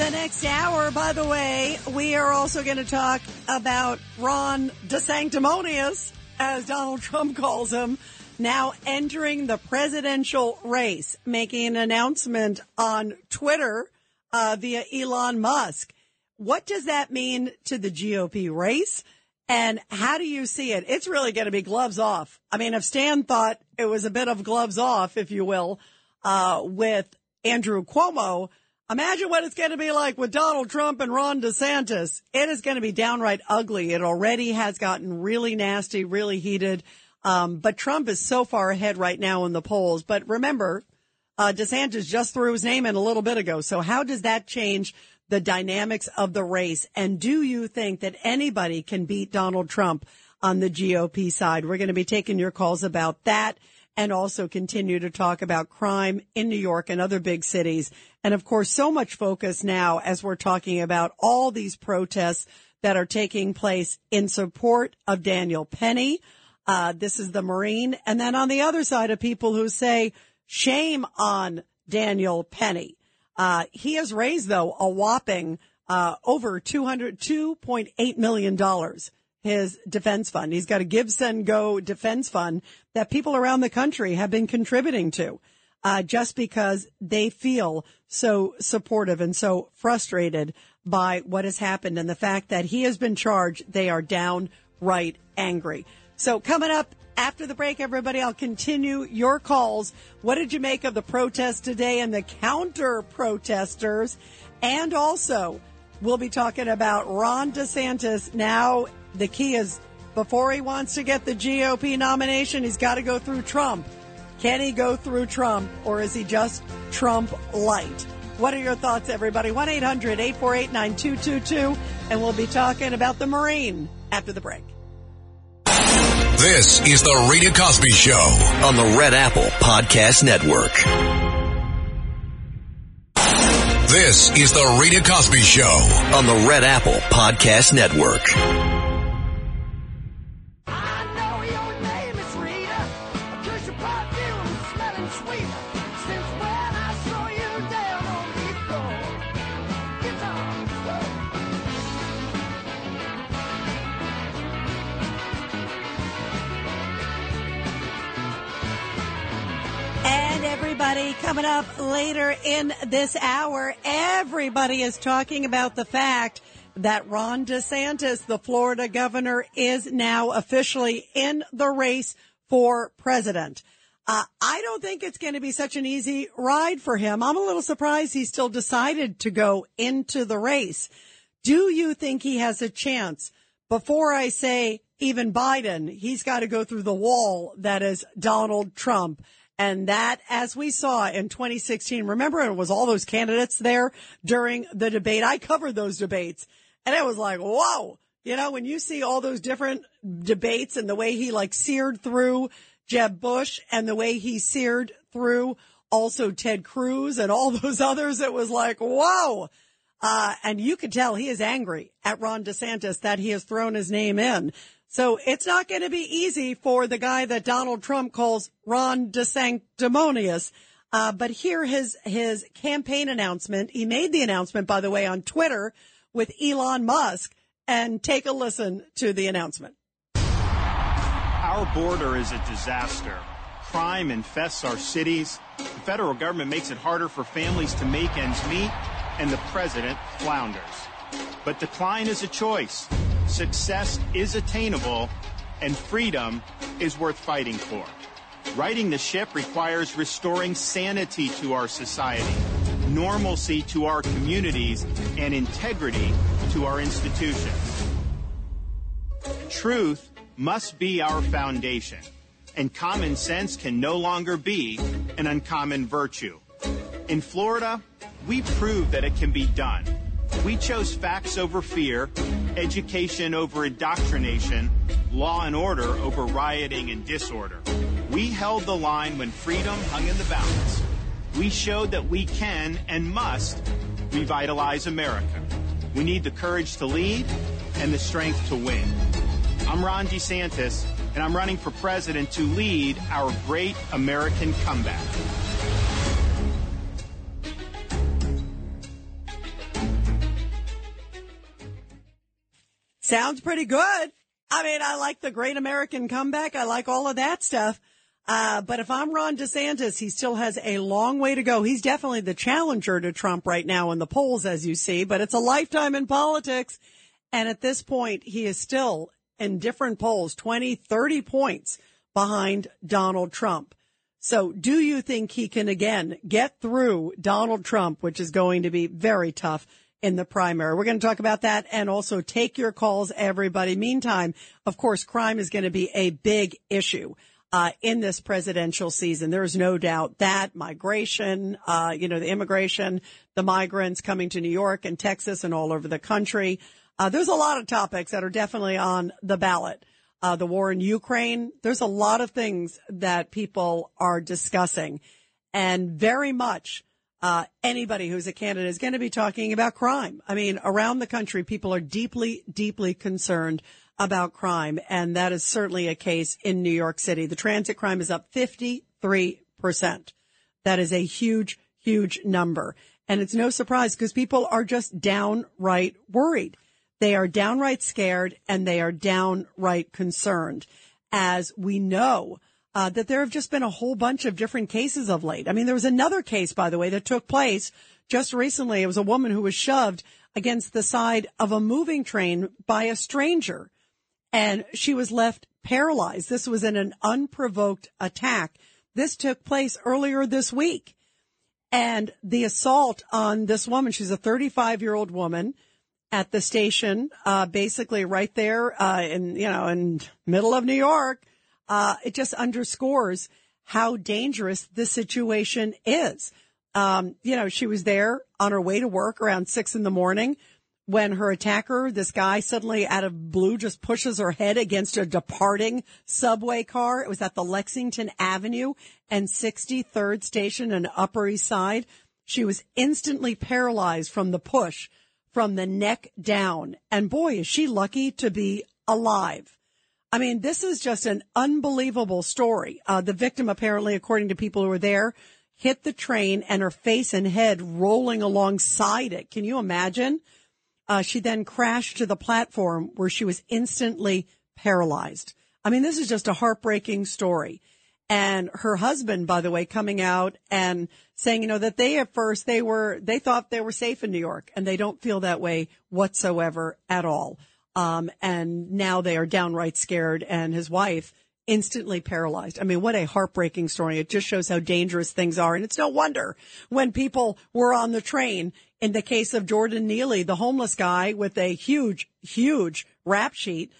The next hour, by the way, we are also going to talk about Ron DeSanctimonious, as Donald Trump calls him, now entering the presidential race, making an announcement on Twitter uh, via Elon Musk. What does that mean to the GOP race? And how do you see it? It's really going to be gloves off. I mean, if Stan thought it was a bit of gloves off, if you will, uh, with Andrew Cuomo, imagine what it's going to be like with Donald Trump and Ron DeSantis. It is going to be downright ugly. It already has gotten really nasty, really heated. Um, but Trump is so far ahead right now in the polls. But remember, uh, DeSantis just threw his name in a little bit ago. So how does that change the dynamics of the race? And do you think that anybody can beat Donald Trump on the GOP side? We're going to be taking your calls about that and also continue to talk about crime in New York and other big cities. And of course, so much focus now as we're talking about all these protests that are taking place in support of Daniel Penny. Uh, this is the Marine. And then on the other side of people who say, shame on Daniel Penny. Uh, he has raised though a whopping, uh, over 200, $2.8 million his defense fund. He's got a GiveSendGo defense fund that people around the country have been contributing to, uh, just because they feel so supportive and so frustrated by what has happened and the fact that he has been charged. They are downright angry. So coming up after the break, everybody, I'll continue your calls. What did you make of the protest today and the counter protesters? And also, we'll be talking about Ron DeSantis. Now, the key is before he wants to get the GOP nomination, he's got to go through Trump. Can he go through Trump or is he just Trump light? What are your thoughts, everybody? 1 800 848 9222. And we'll be talking about the Marine after the break. This is the Rita Cosby Show. on the Red Apple Podcast Network. This is the Rita Cosby Show. On the Red Apple Podcast Network. Coming up later in this hour, everybody is talking about the fact that Ron DeSantis, the Florida governor, is now officially in the race for president. Uh, I don't think it's going to be such an easy ride for him. I'm a little surprised he still decided to go into the race. Do you think he has a chance? Before I say even Biden, he's got to go through the wall that is Donald Trump. And that, as we saw in 2016, remember it was all those candidates there during the debate. I covered those debates and it was like, whoa, you know, when you see all those different debates and the way he like seared through Jeb Bush and the way he seared through also Ted Cruz and all those others, it was like, whoa. Uh, and you could tell he is angry at Ron DeSantis that he has thrown his name in. So it's not going to be easy for the guy that Donald Trump calls Ron DeSanctimonious. Uh, but here his, his campaign announcement. He made the announcement, by the way, on Twitter with Elon Musk and take a listen to the announcement. Our border is a disaster. Crime infests our cities. The federal government makes it harder for families to make ends meet, and the president flounders. But decline is a choice. Success is attainable, and freedom is worth fighting for. Righting the ship requires restoring sanity to our society, normalcy to our communities, and integrity to our institutions. Truth must be our foundation, and common sense can no longer be an uncommon virtue. In Florida, we prove that it can be done. We chose facts over fear, education over indoctrination, law and order over rioting and disorder. We held the line when freedom hung in the balance. We showed that we can and must revitalize America. We need the courage to lead and the strength to win. I'm Ron DeSantis, and I'm running for president to lead our great American comeback. Sounds pretty good. I mean, I like the great American comeback. I like all of that stuff. Uh, but if I'm Ron DeSantis, he still has a long way to go. He's definitely the challenger to Trump right now in the polls, as you see, but it's a lifetime in politics. And at this point, he is still in different polls, 20, 30 points behind Donald Trump. So do you think he can again get through Donald Trump, which is going to be very tough in the primary? We're going to talk about that and also take your calls, everybody. Meantime, of course, crime is going to be a big issue. Uh, in this presidential season, there's no doubt that migration, uh, you know, the immigration, the migrants coming to New York and Texas and all over the country. Uh, there's a lot of topics that are definitely on the ballot. Uh, the war in Ukraine. There's a lot of things that people are discussing and very much, uh, anybody who's a candidate is going to be talking about crime. I mean, around the country, people are deeply, deeply concerned about crime. And that is certainly a case in New York City. The transit crime is up 53%. That is a huge, huge number. And it's no surprise because people are just downright worried. They are downright scared and they are downright concerned as we know uh, that there have just been a whole bunch of different cases of late. I mean, there was another case, by the way, that took place just recently. It was a woman who was shoved against the side of a moving train by a stranger and she was left paralyzed. This was in an unprovoked attack. This took place earlier this week. And the assault on this woman, she's a 35 year old woman at the station, uh, basically right there, uh, in, you know, in middle of New York. Uh, it just underscores how dangerous this situation is. Um, you know, she was there on her way to work around six in the morning when her attacker, this guy suddenly out of blue just pushes her head against a departing subway car. It was at the Lexington Avenue and 63rd station in Upper East Side. She was instantly paralyzed from the push from the neck down. And boy, is she lucky to be alive. I mean, this is just an unbelievable story. Uh, the victim apparently, according to people who were there, hit the train and her face and head rolling alongside it. Can you imagine? Uh, she then crashed to the platform where she was instantly paralyzed. I mean, this is just a heartbreaking story. And her husband, by the way, coming out and saying, you know, that they at first, they were, they thought they were safe in New York and they don't feel that way whatsoever at all. Um, and now they are downright scared and his wife instantly paralyzed. I mean, what a heartbreaking story. It just shows how dangerous things are. And it's no wonder when people were on the train in the case of Jordan Neely, the homeless guy with a huge, huge rap sheet,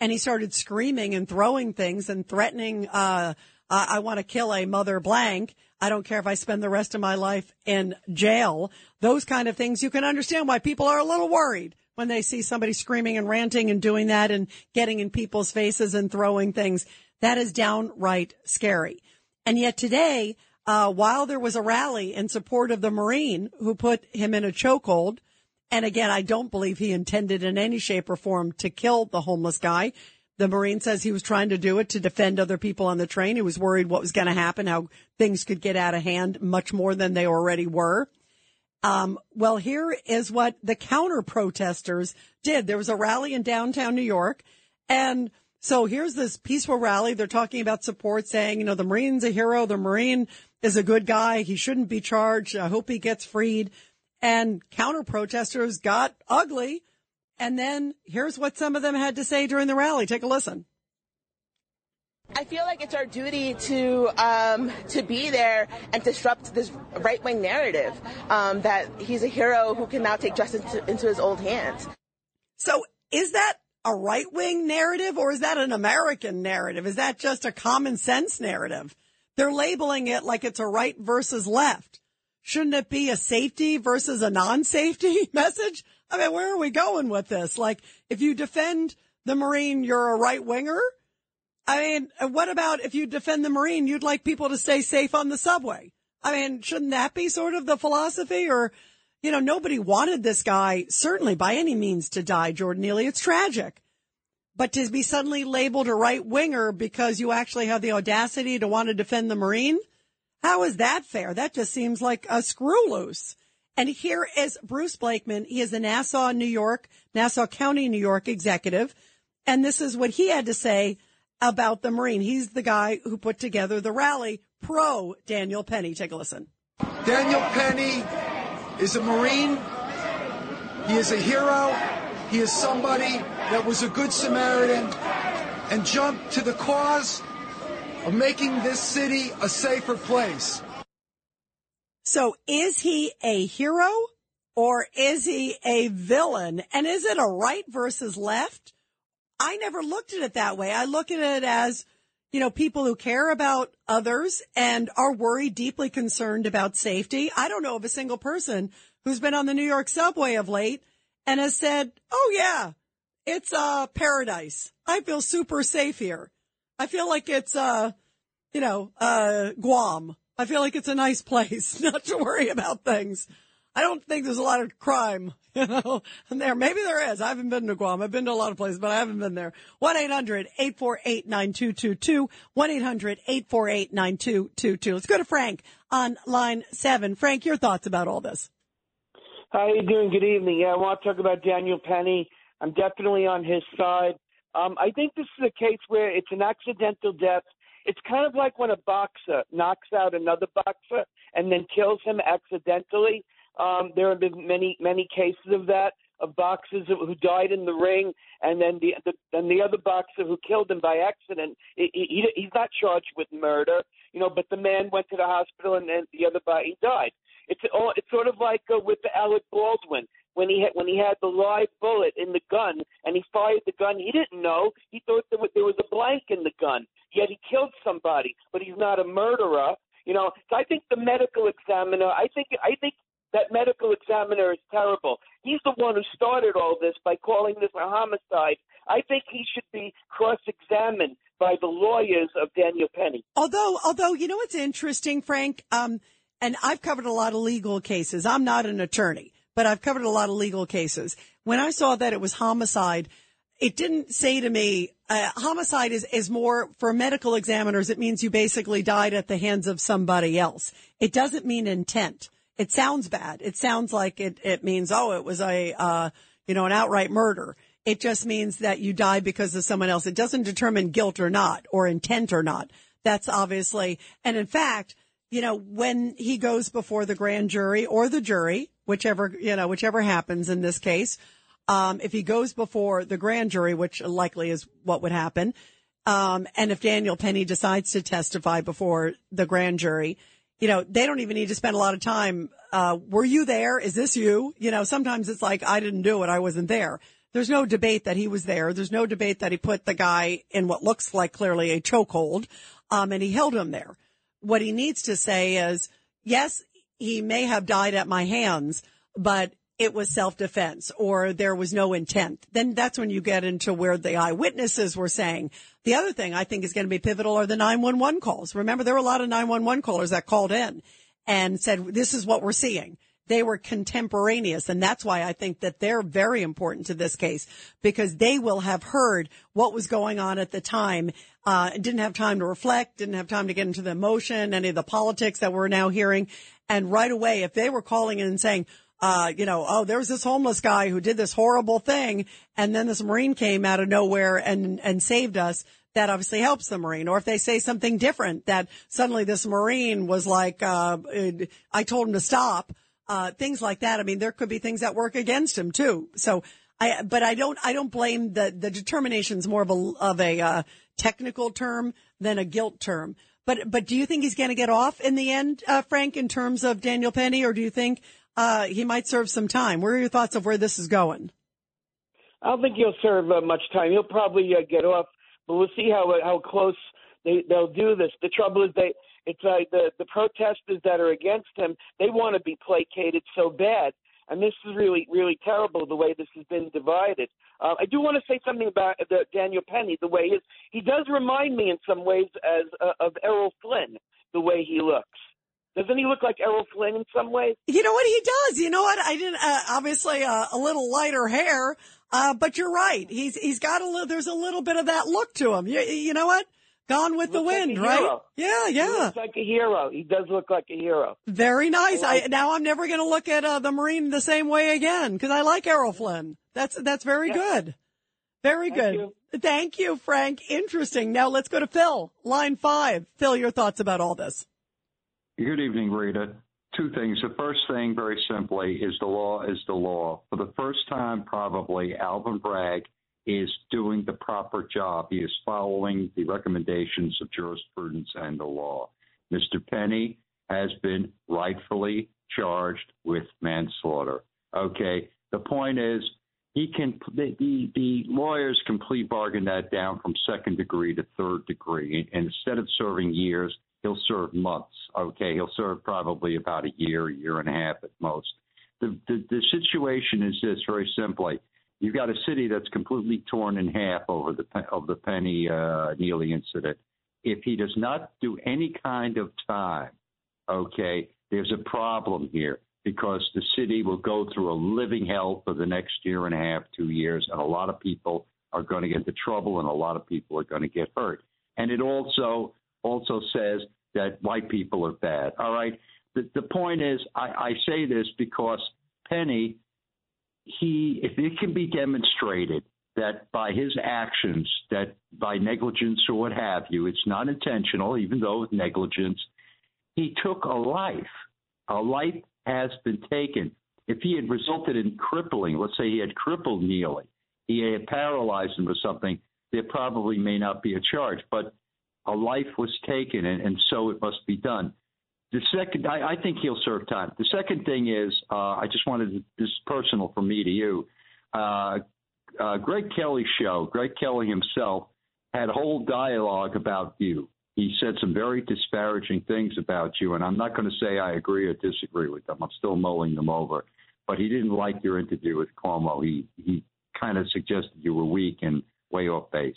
and he started screaming and throwing things and threatening, uh, I want to kill a mother blank. I don't care if I spend the rest of my life in jail. Those kind of things. You can understand why people are a little worried when they see somebody screaming and ranting and doing that and getting in people's faces and throwing things. That is downright scary. And yet today, uh, while there was a rally in support of the Marine who put him in a chokehold, and again, I don't believe he intended in any shape or form to kill the homeless guy. The Marine says he was trying to do it to defend other people on the train. He was worried what was going to happen, how things could get out of hand much more than they already were. Um, well, here is what the counter protesters did. There was a rally in downtown New York and so here's this peaceful rally. They're talking about support saying, you know, the Marine's a hero. The Marine is a good guy. He shouldn't be charged. I hope he gets freed. And counter protesters got ugly. And then here's what some of them had to say during the rally. Take a listen. I feel like it's our duty to um, to be there and disrupt this right wing narrative um, that he's a hero who can now take justice into, into his old hands. So is that a right wing narrative or is that an American narrative? Is that just a common sense narrative? They're labeling it like it's a right versus left. Shouldn't it be a safety versus a non-safety message? I mean, where are we going with this? Like, if you defend the Marine, you're a right winger. I mean, what about if you defend the Marine, you'd like people to stay safe on the subway? I mean, shouldn't that be sort of the philosophy or, you know, nobody wanted this guy certainly by any means to die, Jordan Neely. It's tragic. But to be suddenly labeled a right winger because you actually have the audacity to want to defend the Marine? How is that fair? That just seems like a screw loose. And here is Bruce Blakeman. He is a Nassau, New York, Nassau County, New York executive. And this is what he had to say about the Marine. He's the guy who put together the rally pro Daniel Penny. Take a listen. Daniel Penny is a Marine. He is a hero. He is somebody that was a good Samaritan and jumped to the cause of making this city a safer place. So is he a hero or is he a villain? And is it a right versus left? I never looked at it that way. I look at it as, you know, people who care about others and are worried, deeply concerned about safety. I don't know of a single person who's been on the New York subway of late and has said, "Oh yeah, it's uh paradise. I feel super safe here. I feel like it's uh, you know, uh Guam. I feel like it's a nice place not to worry about things. I don't think there's a lot of crime, you know, and there. Maybe there is. I haven't been to Guam. I've been to a lot of places, but I haven't been there. 1-800-848-9222. 1-800-848-9222. Let's go to Frank on line seven. Frank, your thoughts about all this. How you doing? Good evening. Yeah, I want to talk about Daniel Penny. I'm definitely on his side. Um, I think this is a case where it's an accidental death. It's kind of like when a boxer knocks out another boxer and then kills him accidentally. Um, there have been many, many cases of that of boxers who died in the ring, and then the, the then the other boxer who killed him by accident. He, he, he's not charged with murder, you know, but the man went to the hospital and then the other body died. It's all, it's sort of like uh, with Alec Baldwin when he had when he had the live bullet in the gun and he fired the gun. He didn't know. He thought there was, there was a blank in the gun. Yet he killed somebody, but he's not a murderer. You know, so I think the medical examiner. I think I think That medical examiner is terrible. He's the one who started all this by calling this a homicide. I think he should be cross-examined by the lawyers of Daniel Penny. Although, although you know what's interesting, Frank, um, and I've covered a lot of legal cases. I'm not an attorney, but I've covered a lot of legal cases. When I saw that it was homicide, it didn't say to me uh, homicide is is more for medical examiners. It means you basically died at the hands of somebody else. It doesn't mean intent. It sounds bad. It sounds like it it means oh it was a uh, you know an outright murder. It just means that you died because of someone else. It doesn't determine guilt or not or intent or not. That's obviously and in fact you know, when he goes before the grand jury or the jury, whichever, you know, whichever happens in this case, um, if he goes before the grand jury, which likely is what would happen, um, and if Daniel Penny decides to testify before the grand jury, you know, they don't even need to spend a lot of time. Uh, were you there? Is this you? You know, sometimes it's like, I didn't do it. I wasn't there. There's no debate that he was there. There's no debate that he put the guy in what looks like clearly a chokehold, um, and he held him there. What he needs to say is, yes, he may have died at my hands, but it was self-defense or there was no intent. Then that's when you get into where the eyewitnesses were saying. The other thing I think is going to be pivotal are the 911 calls. Remember, there were a lot of 911 callers that called in and said, this is what we're seeing. They were contemporaneous. And that's why I think that they're very important to this case because they will have heard what was going on at the time. Uh, didn't have time to reflect, didn't have time to get into the emotion, any of the politics that we're now hearing. And right away, if they were calling in and saying, uh, you know, oh, there was this homeless guy who did this horrible thing, and then this Marine came out of nowhere and and saved us. That obviously helps the Marine. Or if they say something different, that suddenly this Marine was like, uh, I told him to stop. Uh, things like that. I mean, there could be things that work against him too. So I, but I don't, I don't blame the, the determination's more of a, of a, uh, technical term than a guilt term. But, but do you think he's going to get off in the end, uh, Frank, in terms of Daniel Penny, or do you think uh, he might serve some time. What are your thoughts of where this is going? I don't think he'll serve uh, much time. He'll probably uh, get off, but we'll see how how close they they'll do this. The trouble is they it's like the the protesters that are against him. They want to be placated so bad, and this is really really terrible the way this has been divided. Uh, I do want to say something about the, Daniel Penny. The way he is, he does remind me in some ways as uh, of Errol Flynn. The way he looks. Doesn't he look like Errol Flynn in some ways? You know what he does. You know what? I didn't. Uh, obviously, uh, a little lighter hair, uh, but you're right. He's he's got a little. There's a little bit of that look to him. You, you know what? Gone with the wind, like right? Yeah, yeah. He looks like a hero. He does look like a hero. Very nice. I like I, now I'm never going to look at uh, the Marine the same way again because I like Errol Flynn. That's that's very Yeah. good. Very Thank good. you. Thank you, Frank. Interesting. Now let's go to Phil, line five. Phil, your thoughts about all this? Good evening, Rita. Two things. The first thing, very simply, is the law is the law. For the first time, probably, Alvin Bragg is doing the proper job. He is following the recommendations of jurisprudence and the law. Mr. Penny has been rightfully charged with manslaughter. Okay. The point is, he can the, the the lawyers can plea bargain that down from second degree to third degree, and instead of serving years, he'll serve months. Okay, he'll serve probably about a year, year and a half at most. The the, the situation is this very simply. You've got a city that's completely torn in half over the of the Penny uh, Neely incident. If he does not do any kind of time, okay, there's a problem here because the city will go through a living hell for the next year and a half, two years, and a lot of people are going to get into trouble and a lot of people are going to get hurt. And it also also says that white people are bad. All right. The, the point is, I, I say this because Penny, he, if it can be demonstrated that by his actions, that by negligence or what have you, it's not intentional, even though it's negligence, he took a life. A life has been taken. If he had resulted in crippling, let's say he had crippled Neely, he had paralyzed him or something, there probably may not be a charge. But a life was taken, and, and so it must be done. The second, I, I think he'll serve time. The second thing is, uh, I just wanted to, this is personal from me to you. Uh, uh, Greg Kelly's show, Greg Kelly himself had a whole dialogue about you. he said some very disparaging things about you, and I'm not going to say I agree or disagree with them. I'm still mulling them over. But he didn't like your interview with Cuomo. He he kind of suggested you were weak and way off base.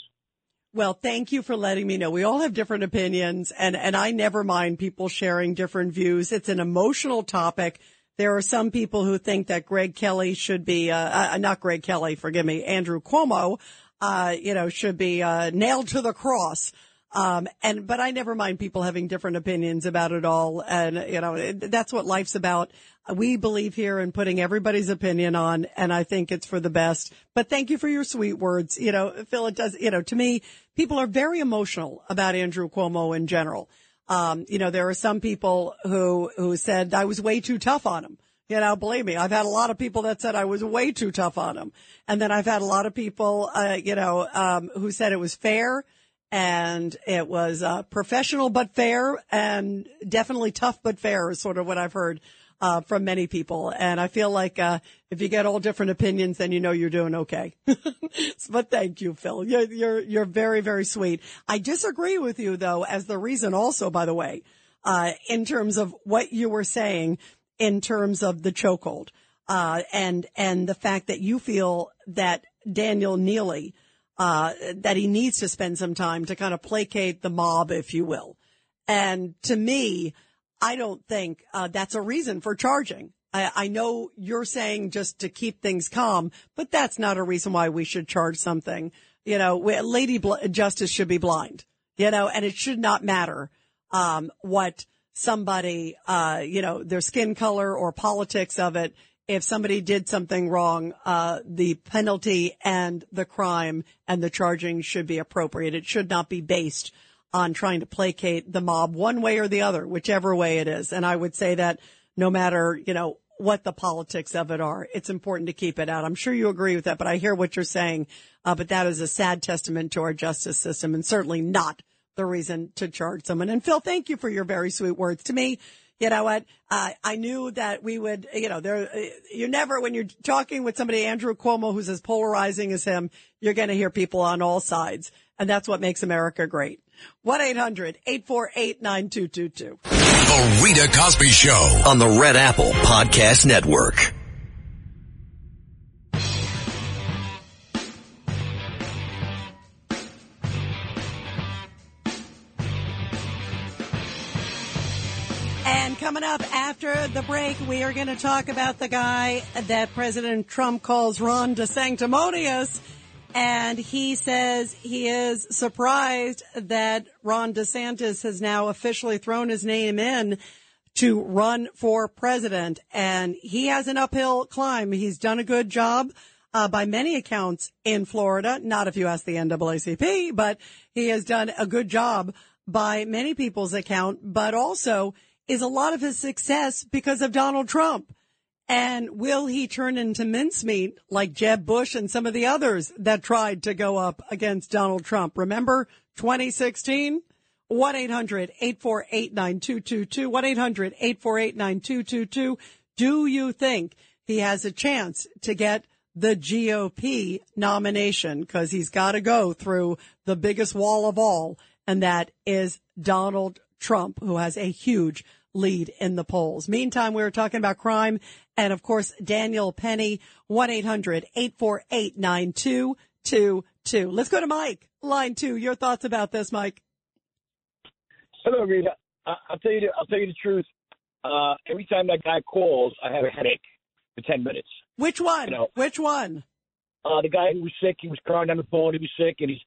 Well, thank you for letting me know. We all have different opinions and, and I never mind people sharing different views. It's an emotional topic. There are some people who think that Greg Kelly should be, uh, uh not Greg Kelly, forgive me, Andrew Cuomo, uh, you know, should be, uh, nailed to the cross. Um, and, but I never mind people having different opinions about it all. And, you know, that's what life's about. We believe here in putting everybody's opinion on, and I think it's for the best. But thank you for your sweet words. You know, Phil, it does, you know, to me, people are very emotional about Andrew Cuomo in general. Um, you know, there are some people who, who said I was way too tough on him. You know, believe me, I've had a lot of people that said I was way too tough on him. And then I've had a lot of people, uh, you know, um, who said it was fair and it was uh, professional but fair and definitely tough but fair is sort of what I've heard uh, from many people. And I feel like uh, if you get all different opinions, then you know you're doing okay. but thank you, Phil. You're, you're you're very very sweet. I disagree with you though, as the reason also, by the way, uh, in terms of what you were saying, in terms of the chokehold, uh, and and the fact that you feel that Daniel Neely uh, that he needs to spend some time to kind of placate the mob, if you will. And to me, I don't think uh, that's a reason for charging. I, I know you're saying just to keep things calm, but that's not a reason why we should charge something. You know, Lady Bl- Justice should be blind, you know, and it should not matter um, what somebody, uh, you know, their skin color or politics of it if somebody did something wrong, uh, the penalty and the crime and the charging should be appropriate. It should not be based on trying to placate the mob one way or the other, whichever way it is. And I would say that no matter, you know, what the politics of it are, it's important to keep it out. I'm sure you agree with that, but I hear what you're saying. Uh, but that is a sad testament to our justice system and certainly not the reason to charge someone. And Phil, thank you for your very sweet words to me you know what? Uh, I knew that we would, you know, there, you never, when you're talking with somebody, Andrew Cuomo, who's as polarizing as him, you're going to hear people on all sides. And that's what makes America great. 1-800-848-9222. The Rita Cosby Show on the Red Apple Podcast Network. Coming up after the break, we are going to talk about the guy that President Trump calls Ron DeSanctimonious. And he says he is surprised that Ron DeSantis has now officially thrown his name in to run for president. And he has an uphill climb. He's done a good job. Uh, by many accounts in Florida, not if you ask the NAACP, but he has done a good job by many people's account, but also is a lot of his success because of Donald Trump. And will he turn into mincemeat like Jeb Bush and some of the others that tried to go up against Donald Trump? Remember 2016? 1-800-848-9222. 1-800-848-9222. Do you think he has a chance to get the GOP nomination? Cause he's got to go through the biggest wall of all. And that is Donald Trump, who has a huge lead in the polls. Meantime, we were talking about crime and of course, Daniel Penny, 1-800-848-9222. Let's go to Mike, line two. Your thoughts about this, Mike? Hello, Rita. I- will tell you. The, I'll tell you the truth. Uh, every time that guy calls, I have a headache for ten minutes. Which one? You know, Which one? Uh, the guy who was sick. He was crying on the phone. He was sick, and he's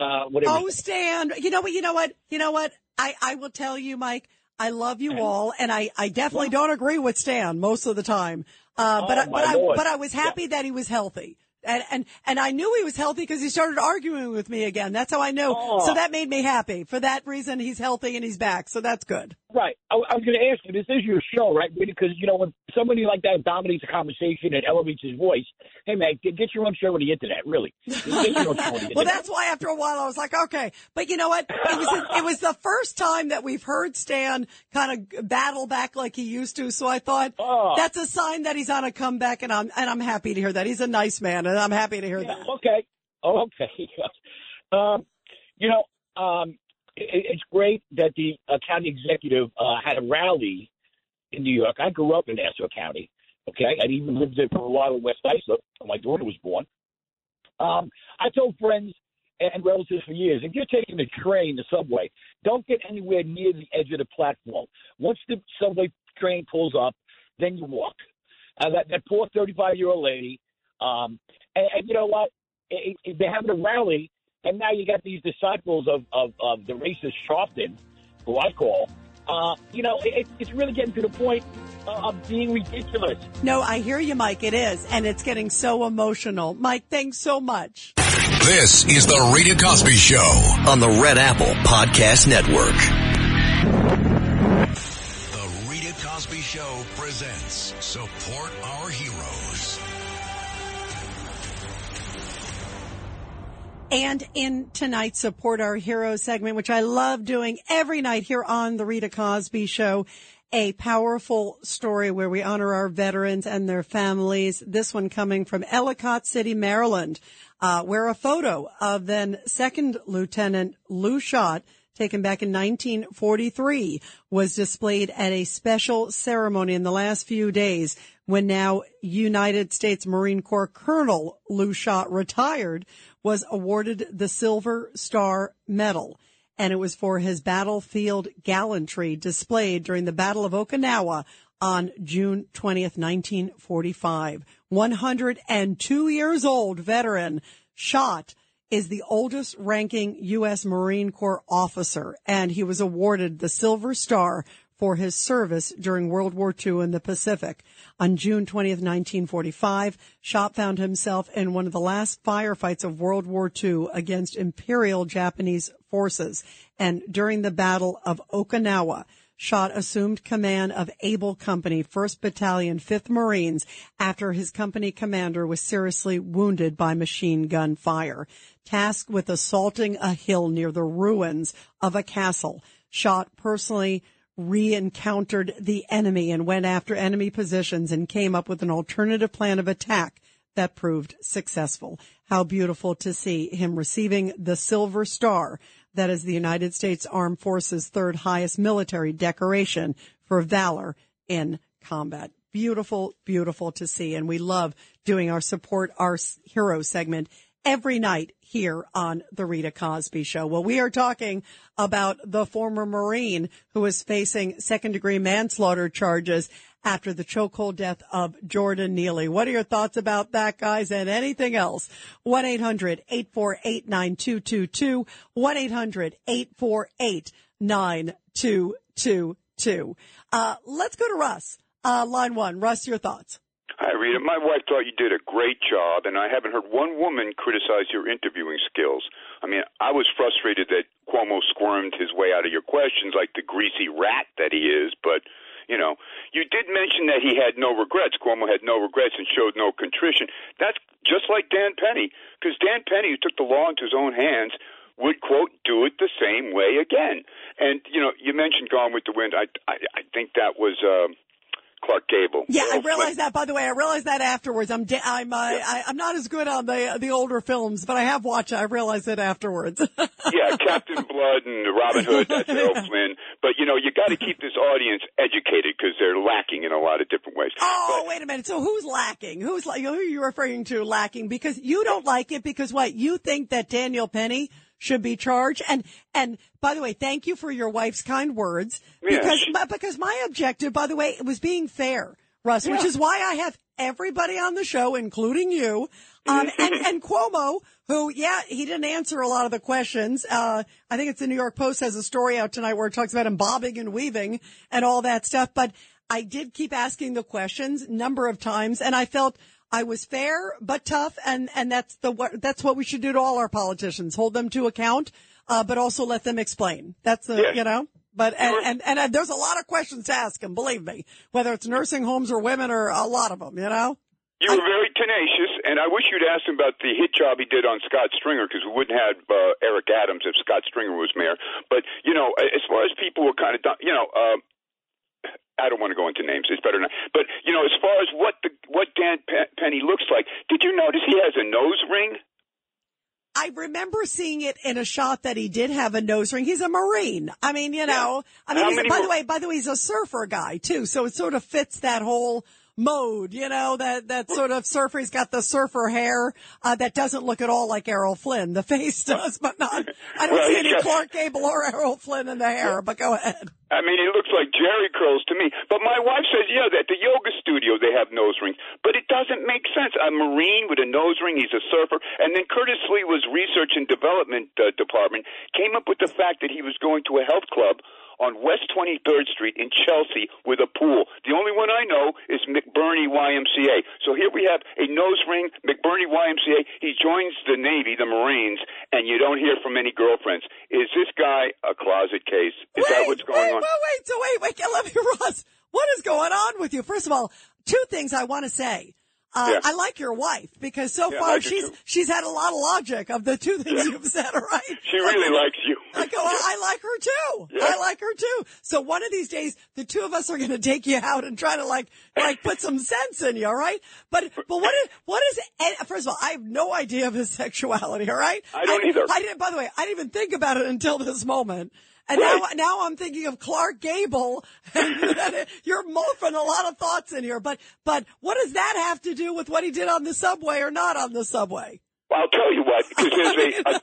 uh, whatever. Oh, Stan. You know what? You know what? You know what? I I will tell you, Mike. I love you all, and I, I definitely don't agree with Stan most of the time. Uh, but Oh, I, but I but I was happy that he was healthy. And, and, and I knew he was healthy because he started arguing with me again. That's how I knew. Oh. So that made me happy. For that reason, he's healthy and he's back. So that's good. Right. I, I was going to ask you. This is your show, right? Because you know when somebody like that dominates a conversation and elevates his voice, hey man, get, get your own show on the internet. Really, get your own show on the well, that's why after a while I was like, okay. But you know what? It was it was the first time that we've heard Stan kind of battle back like he used to. So I thought Oh. that's a sign that he's on a comeback, and I'm and I'm happy to hear that. He's a nice man, and I'm happy to hear that. Okay. Okay. um, you know, um, it, it's great that the uh, county executive uh, had a rally in New York. I grew up in Nassau County. Okay, I even lived there for a while in West Islip when my daughter was born. Um, I told friends and relatives for years, if you're taking the train, the subway, don't get anywhere near the edge of the platform. Once the subway train pulls up, then you walk. Uh, that that poor 35 year old lady. Um, and, and you know what? It, it, they're having a rally, and now you got these disciples of of, of the racist Sharpton, who I call. Uh, you know, it, it's really getting to the point uh, of being ridiculous. No, I hear you, Mike. It is, and it's getting so emotional. Mike, thanks so much. This is the Rita Cosby Show. on the Red Apple Podcast Network. The Rita Cosby Show presents Support Our Heroes. And in tonight's Support Our Heroes segment, which I love doing every night here on the Rita Cosby Show, a powerful story where we honor our veterans and their families. This one coming from Ellicott City, Maryland, uh, where a photo of then Second Lieutenant Lou Schott taken back in 1943 was displayed at a special ceremony in the last few days when now United States Marine Corps Colonel Lou Schott retired was awarded the Silver Star Medal. And it was for his battlefield gallantry displayed during the Battle of Okinawa on June 20th, 1945. 102 years old veteran Schott is the oldest ranking U.S. Marine Corps officer, and he was awarded the Silver Star for his service during World War II in the Pacific. On June 20th, 1945, Schott found himself in one of the last firefights of World War II against Imperial Japanese forces. And during the Battle of Okinawa, Schott assumed command of Able Company, 1st Battalion, 5th Marines, after his company commander was seriously wounded by machine gun fire. Tasked with assaulting a hill near the ruins of a castle, Schott personally re-encountered the enemy and went after enemy positions and came up with an alternative plan of attack that proved successful. How beautiful to see him receiving the Silver Star. That is the United States Armed Forces third highest military decoration for valor in combat. Beautiful, beautiful to see. And we love doing our support our hero segment every night here on the Rita Cosby Show. Well, we are talking about the former Marine who is facing second degree manslaughter charges after the chokehold death of Jordan Neely. What are your thoughts about that, guys, and anything else? 1-800-848-9222. 1-800-848-9222. Uh, let's go to Russ. Uh, line one. Russ, your thoughts. Hi, Rita. My wife thought you did a great job, and I haven't heard one woman criticize your interviewing skills. I mean, I was frustrated that Cuomo squirmed his way out of your questions like the greasy rat that he is, but you know, you did mention that he had no regrets. Cuomo had no regrets and showed no contrition. That's just like Dan Penny, because Dan Penny, who took the law into his own hands, would quote do it the same way again. And you know, you mentioned Gone with the Wind. I I, I think that was. Uh, Clark Gable. Yeah, I Errol realized Flynn. that. By the way, I realized that afterwards. I'm da- I'm uh, I, I'm not as good on the the older films, but I have watched. it. I realized it afterwards. yeah, Captain Blood and Robin Hood. That's Errol Flynn. But you know, you got to keep this audience educated because they're lacking in a lot of different ways. Oh, wait a minute. So who's lacking? Who's like, who are you referring to lacking? Because you don't like it because what? You think that Daniel Penny should be charged? And, and by the way, thank you for your wife's kind words. Because, my- because my objective, by the way, was being fair, Russ, which is why I have everybody on the show, including you, um, and, and Cuomo, who, yeah, he didn't answer a lot of the questions. Uh, I think it's the New York Post has a story out tonight where it talks about him bobbing and weaving and all that stuff. But I did keep asking the questions number of times and I felt I was fair but tough and, and that's the, what, that's what we should do to all our politicians. Hold them to account, uh, but also let them explain. That's the, Yeah. you know, but, and, and, and, uh, there's a lot of questions to ask them, believe me, whether it's nursing homes or women or a lot of them, you know? You were very tenacious, and I wish you'd asked him about the hit job he did on Scott Stringer because we wouldn't have uh, Eric Adams if Scott Stringer was mayor. But you know, as far as people were kind of, you know, uh, I don't want to go into names. It's better not. But you know, as far as what the what Dan Pe- Penny looks like, did you notice he has a nose ring? I remember seeing it in a shot that he did have a nose ring. He's a Marine. I mean, you know, I mean, he's, by the way, by the way, he's a surfer guy too. So it sort of fits that whole mode, you know, that, that sort of surfer. He's got the surfer hair, uh, that doesn't look at all like Errol Flynn. The face does, but not, I don't Well, see any got- Clark Gable or Errol Flynn in the hair, but go ahead. I mean, he looks like Jheri curls to me. But my wife says, yeah, at the yoga studio they have nose rings, but it doesn't make sense. A Marine with a nose ring, he's a surfer, and then Curtis Sliwa's research and development uh, department came up with the fact that he was going to a health club on West 23rd Street in Chelsea with a pool. The only one I know is McBurney YMCA. So here we have a nose ring, McBurney YMCA. He joins the Navy, the Marines, and you don't hear from any girlfriends. Is this guy a closet case? Is that what's going wait, on? Wait, wait, so wait, wait, let me, Russ, what is going on with you? First of all, two things I want to say. Uh, Yeah. I like your wife because so Yeah, far she's too. she's had a lot of logic of the two things you've said. All right, She really likes you. I go, I like her too. I like her too. So one of these days, the two of us are going to take you out and try to like, like put some sense in you. All right. But, but what is, what is, first of all, I have no idea of his sexuality. All right. I don't either. I didn't, by the way, I didn't even think about it until this moment. And now, now I'm thinking of Clark Gable, and you're morphing a lot of thoughts in here. But, but what does that have to do with what he did on the subway or not on the subway? I'll tell you what, because there's a, a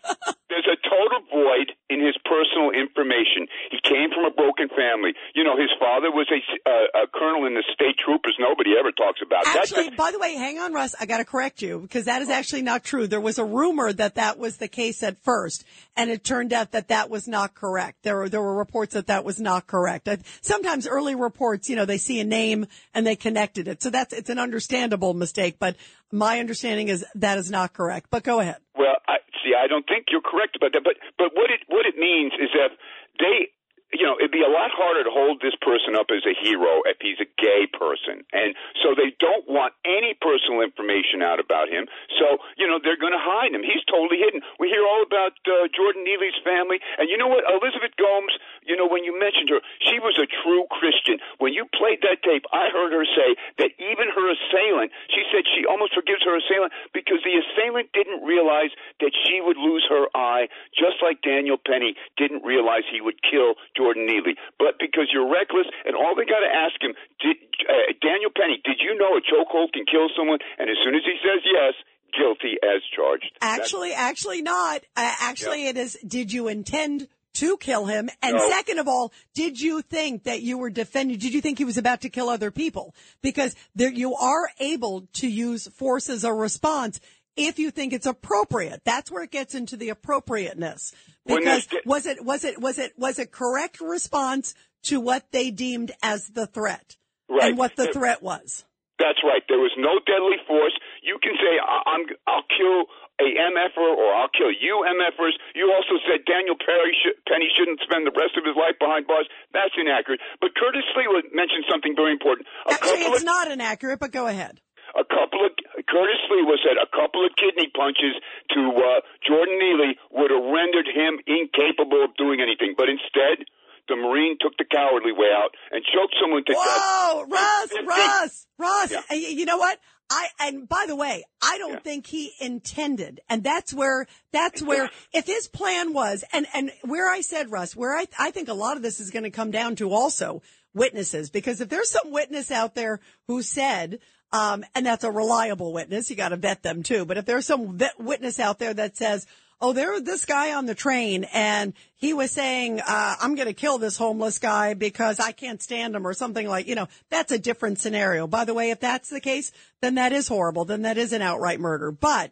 there's a total void in his personal information. He came from a broken family. You know, his father was a, uh, a colonel in the state troopers. Nobody ever talks about Actually, by the way, hang on, Russ. I got to correct you because that is actually not true. There was a rumor that that was the case at first, and it turned out that that was not correct. There were there were reports that that was not correct. Sometimes early reports, you know, they see a name and they connected it, so that's it's an understandable mistake. But my understanding is that is not correct. But go ahead. Well, I see. I don't think you're correct about that. But but what it what it means is that they. You know, it'd be a lot harder to hold this person up as a hero if he's a gay person. And so they don't want any personal information out about him. So, you know, they're going to hide him. He's totally hidden. We hear all about uh, Jordan Neely's family. And you know what? Elizabeth Gomes, you know, when you mentioned her, she was a true Christian. When you played that tape, I heard her say that even her assailant, she said she almost forgives her assailant because the assailant didn't realize that she would lose her eye, just like Daniel Penny didn't realize he would kill Jordan Neely. But because you're reckless, and all they got to ask him, did, uh, Daniel Penny, did you know a chokehold can kill someone? And as soon as he says yes, guilty as charged. That's- Actually, actually not. Uh, actually, it is. Did you intend? To kill him, and No. second of all, did you think that you were defending? Did you think he was about to kill other people? Because there, you are able to use force as a response if you think it's appropriate. That's where it gets into the appropriateness. Because was it was it was it was it correct response to what they deemed as the threat Right. and what the threat was? That's right. There was no deadly force. You can say I- I'm I'll kill a MFer or I'll kill you MFers. You also said Daniel Perry sh- Penny shouldn't spend the rest of his life behind bars. That's inaccurate. But Curtis Lee would- mentioned something very important. A Actually, it's of not inaccurate, but go ahead. A couple of Curtis Sliwa said a couple of kidney punches to uh, Jordan Neely would have rendered him incapable of doing anything. But instead, the Marine took the cowardly way out and choked someone to death. Whoa, Russ, Russ, Russ. Yeah. You know what? I and by the way, I don't think he intended, and that's where that's where if his plan was, and and where I said Russ, where I I think a lot of this is going to come down to also witnesses, because if there's some witness out there who said. Um, and that's a reliable witness. You got to vet them too. But if there's some witness out there that says, "Oh, there was this guy on the train, and he was saying, uh, I'm going to kill this homeless guy because I can't stand him," or something like, you know, that's a different scenario. By the way, if that's the case, then that is horrible. Then that is an outright murder. But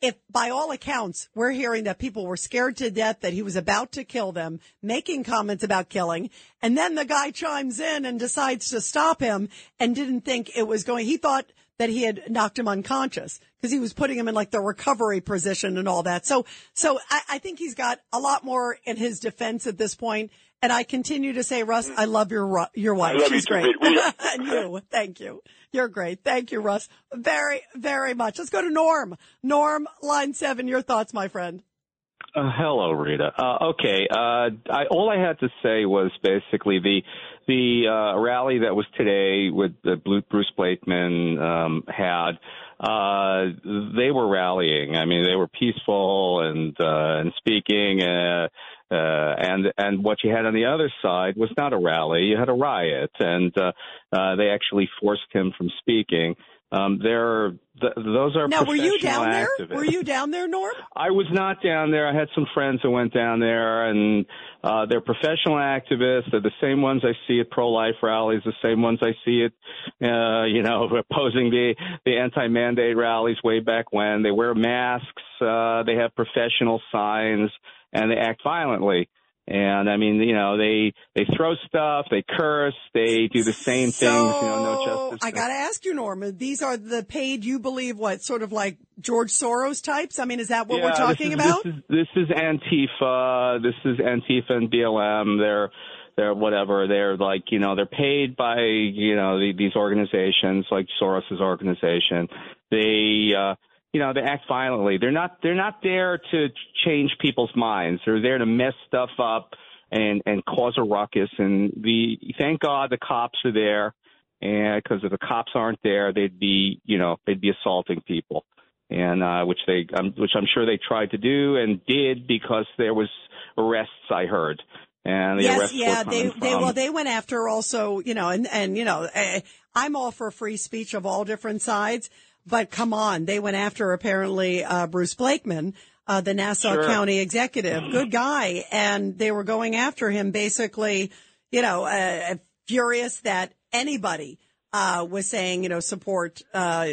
if by all accounts we're hearing that people were scared to death that he was about to kill them, making comments about killing, and then the guy chimes in and decides to stop him and didn't think it was going, he thought that he had knocked him unconscious because he was putting him in like the recovery position and all that. So, so I, I think he's got a lot more in his defense at this point. And I continue to say, Russ, I love your your wife. love you She's too, great. And you, thank you. You're great. Thank you, Russ. Very, very much. Let's go to Norm. Norm, line seven. Your thoughts, my friend. Uh, hello, Rita. Uh, okay, uh, I, all I had to say was basically the the uh, rally that was today with the Blue- Bruce Blakeman um, had. uh, they were rallying. I mean, they were peaceful and uh, and speaking. Uh, uh, and and what you had on the other side was not a rally; you had a riot, and uh, uh, they actually forced him from speaking. Um, they're th- those are Now, were you down there? activists. Were you down there, Norm? I was not down there. I had some friends who went down there, and uh, they're professional activists. They're the same ones I see at pro-life rallies, the same ones I see at, uh, you know, opposing the the anti-mandate rallies way back when. They wear masks. Uh, they have professional signs, and they act violently. And I mean, you know, they they throw stuff, they curse, they do the same things. You know, no justice. I got to ask you, Norma. These are the paid. You believe what? Sort of like George Soros types. I mean, is that what we're talking this is, about? This is, this is Antifa. This is Antifa and BLM. They're they're whatever. They're like you know they're paid by you know the, these organizations like Soros's organization. They uh, you know they act violently. They're not they're not there to change people's minds. They're there to mess stuff up and and cause a ruckus. And the thank God the cops are there. And because if the cops aren't there, they'd be, you know, they'd be assaulting people, and uh, which they, um, which I'm sure they tried to do and did because there was arrests. I heard, and the yes, yeah. They they well they went after also you know and and you know eh, I'm all for free speech of all different sides, but come on, they went after apparently uh, Bruce Blakeman. Uh, the Nassau Sure. County executive, good guy, and they were going after him basically, you know, uh, furious that anybody uh, was saying, you know, support uh,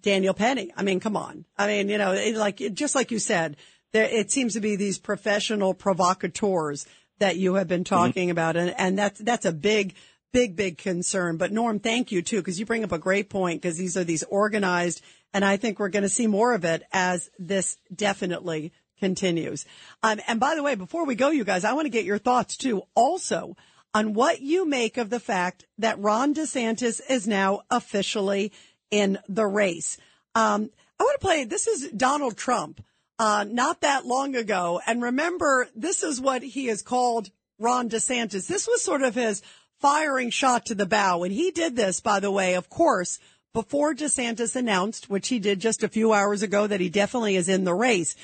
Daniel Penny. I mean, come on. I mean, you know, it, like just like you said, there, it seems to be these professional provocateurs that you have been talking about, and and that's that's a big. Big, big concern. But Norm, thank you too, because you bring up a great point because these are these organized, and I think we're going to see more of it as this definitely continues. Um, and by the way, before we go, you guys, I want to get your thoughts too, also on what you make of the fact that Ron DeSantis is now officially in the race. Um, I want to play. This is Donald Trump, uh, not that long ago, and remember, this is what he has called Ron DeSantis. This was sort of his firing shot to the bow, and he did this, by the way, of course, before DeSantis announced, which he did just a few hours ago, that he definitely is in the race.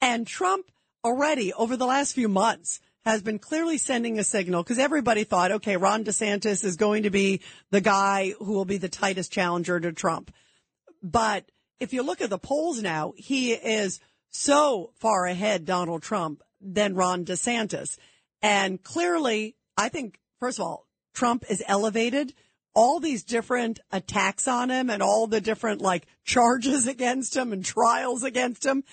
And Trump already over the last few months has been clearly sending a signal because everybody thought, okay, Ron DeSantis is going to be the guy who will be the tightest challenger to Trump. But if you look at the polls now, he is so far ahead, Donald Trump, than Ron DeSantis. And clearly, I think, first of all, Trump is elevated. All these different attacks on him and all the different like charges against him and trials against him.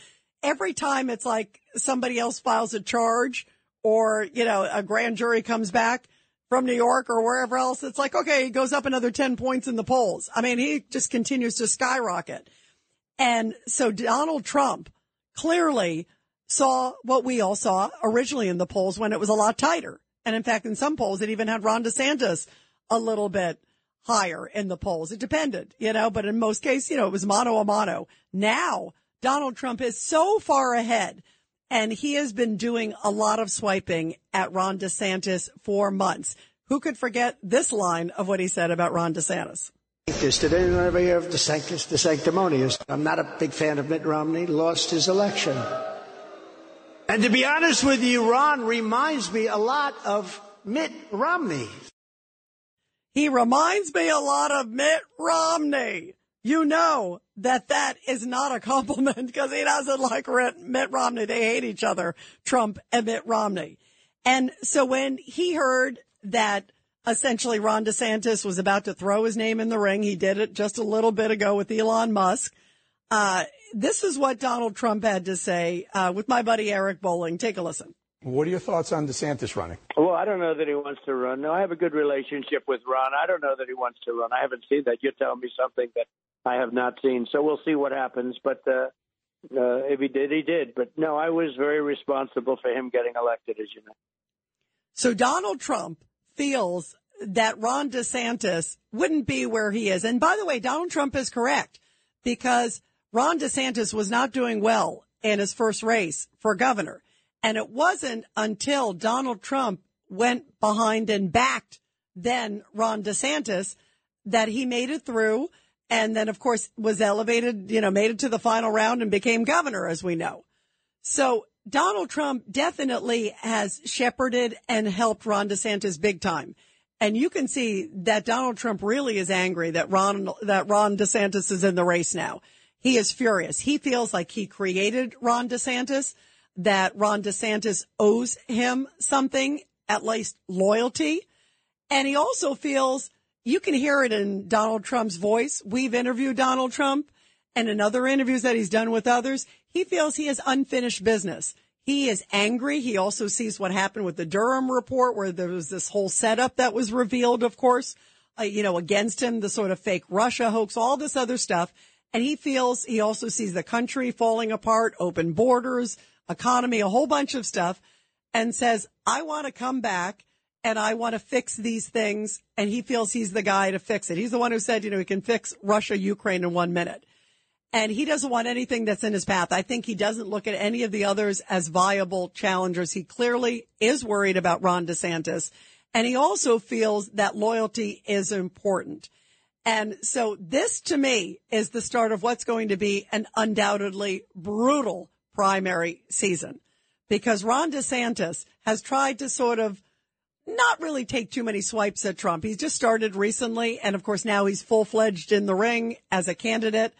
Every time it's like somebody else files a charge or, you know, a grand jury comes back from New York or wherever else, it's like, okay, he goes up another 10 points in the polls. I mean, he just continues to skyrocket. And so Donald Trump clearly saw what we all saw originally in the polls when it was a lot tighter. And in fact, in some polls, it even had Ron DeSantis a little bit higher in the polls. It depended, you know, but in most cases, you know, it was mano a mano. Now, Donald Trump is so far ahead and he has been doing a lot of swiping at Ron DeSantis for months. Who could forget this line of what he said about Ron DeSantis? Did anyone ever hear of the sanctus, the sanctimonious? I'm not a big fan of Mitt Romney. Lost his election. And to be honest with you, Ron reminds me a lot of Mitt Romney. He reminds me a lot of Mitt Romney. You know that that is not a compliment because he doesn't like Mitt Romney. They hate each other, Trump and Mitt Romney. And so when he heard that essentially Ron DeSantis was about to throw his name in the ring, he did it just a little bit ago with Elon Musk. Uh, this is what Donald Trump had to say uh, with my buddy Eric Bolling. Take a listen. What are your thoughts on DeSantis running? Well, I don't know that he wants to run. No, I have a good relationship with Ron. I don't know that he wants to run. I haven't seen that. You're telling me something that I have not seen. So we'll see what happens. But uh, uh, if he did, he did. But no, I was very responsible for him getting elected, as you know. So Donald Trump feels that Ron DeSantis wouldn't be where he is. And by the way, Donald Trump is correct because Ron DeSantis was not doing well in his first race for governor. And it wasn't until Donald Trump went behind and backed then Ron DeSantis that he made it through and then of course was elevated, you know, made it to the final round and became governor, as we know. So Donald Trump definitely has shepherded and helped Ron DeSantis big time. And you can see that Donald Trump really is angry that Ron, that Ron DeSantis is in the race now. He is furious. He feels like he created Ron DeSantis, that Ron DeSantis owes him something, at least loyalty. And he also feels you can hear it in Donald Trump's voice. We've interviewed Donald Trump and in other interviews that he's done with others. He feels he has unfinished business. He is angry. He also sees what happened with the Durham report where there was this whole setup that was revealed, of course, uh, you know, against him, the sort of fake Russia hoax, all this other stuff. And he feels he also sees the country falling apart, open borders, economy, a whole bunch of stuff and says, I want to come back and I want to fix these things. And he feels he's the guy to fix it. He's the one who said, you know, he can fix Russia, Ukraine in one minute. And he doesn't want anything that's in his path. I think he doesn't look at any of the others as viable challengers. He clearly is worried about Ron DeSantis. And he also feels that loyalty is important. And so this to me is the start of what's going to be an undoubtedly brutal primary season because Ron DeSantis has tried to sort of not really take too many swipes at Trump. He's just started recently. And of course, now he's full fledged in the ring as a candidate.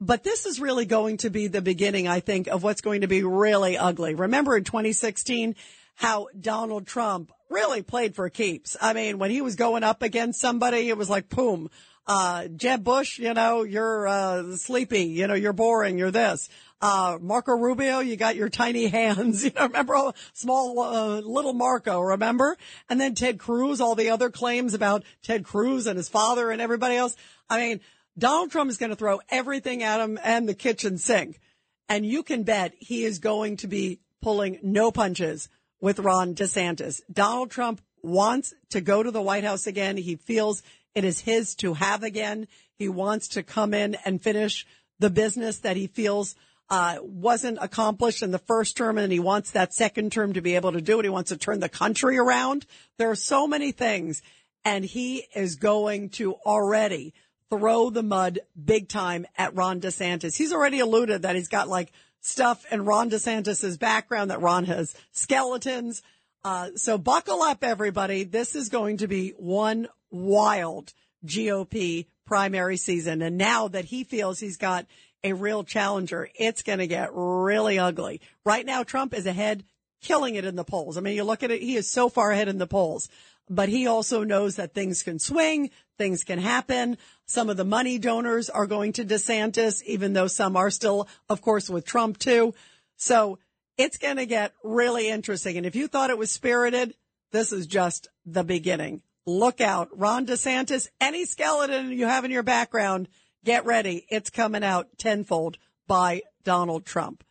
But this is really going to be the beginning, I think, of what's going to be really ugly. Remember in 2016, how Donald Trump really played for keeps. I mean, when he was going up against somebody, it was like, boom, uh, Jeb Bush, you know, you're, uh, sleepy, you know, you're boring, you're this. Uh, Marco Rubio, you got your tiny hands. You know, remember all, small, uh, little Marco, remember? And then Ted Cruz, all the other claims about Ted Cruz and his father and everybody else. I mean, Donald Trump is going to throw everything at him and the kitchen sink. And you can bet he is going to be pulling no punches with Ron DeSantis. Donald Trump wants to go to the White House again. He feels it is his to have again. He wants to come in and finish the business that he feels uh, wasn't accomplished in the first term and he wants that second term to be able to do it. He wants to turn the country around. There are so many things and he is going to already throw the mud big time at Ron DeSantis. He's already alluded that he's got like stuff in Ron DeSantis's background that Ron has skeletons. Uh, so buckle up, everybody. This is going to be one wild GOP primary season. And now that he feels he's got a real challenger, it's going to get really ugly. Right now, Trump is ahead, killing it in the polls. I mean, you look at it, he is so far ahead in the polls, but he also knows that things can swing, things can happen. Some of the money donors are going to DeSantis, even though some are still, of course, with Trump too. So it's going to get really interesting. And if you thought it was spirited, this is just the beginning. Look out. Ron DeSantis, any skeleton you have in your background, Get ready. It's coming out tenfold by Donald Trump.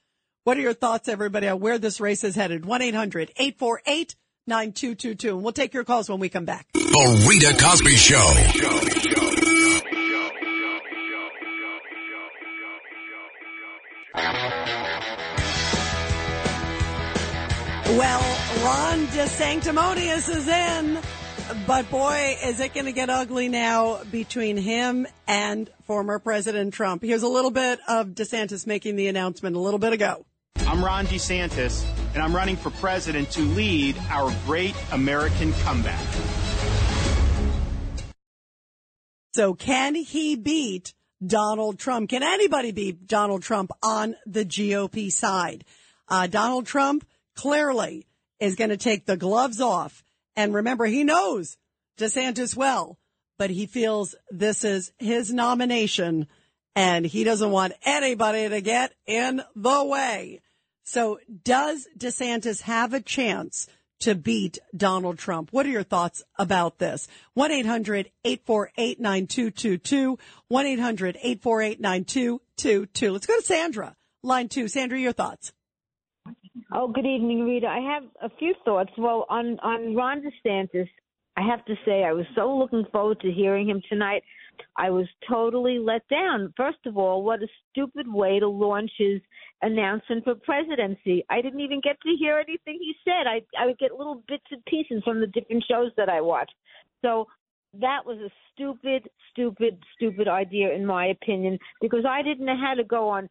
What are your thoughts, everybody, on where this race is headed? 1-800-848-9222. And we'll take your calls when we come back. The Rita Cosby Show. Well, Ron DeSanctimonious is in. But boy, is it going to get ugly now between him and former President Trump. Here's a little bit of DeSantis making the announcement a little bit ago. I'm Ron DeSantis, and I'm running for president to lead our great American comeback. So can he beat Donald Trump? Can anybody beat Donald Trump on the GOP side? Uh, Donald Trump clearly is going to take the gloves off and remember, he knows DeSantis well, but he feels this is his nomination and he doesn't want anybody to get in the way. So does DeSantis have a chance to beat Donald Trump? What are your thoughts about this? 1-800-848-9222. 1-800-848-9222. Let's go to Sandra. Line two. Sandra, your thoughts. Oh, good evening, Rita. I have a few thoughts. Well, on on Ron DeSantis, I have to say I was so looking forward to hearing him tonight. I was totally let down. First of all, what a stupid way to launch his announcement for presidency. I didn't even get to hear anything he said. I I would get little bits and pieces from the different shows that I watched. So that was a stupid, stupid, stupid idea in my opinion because I didn't know how to go on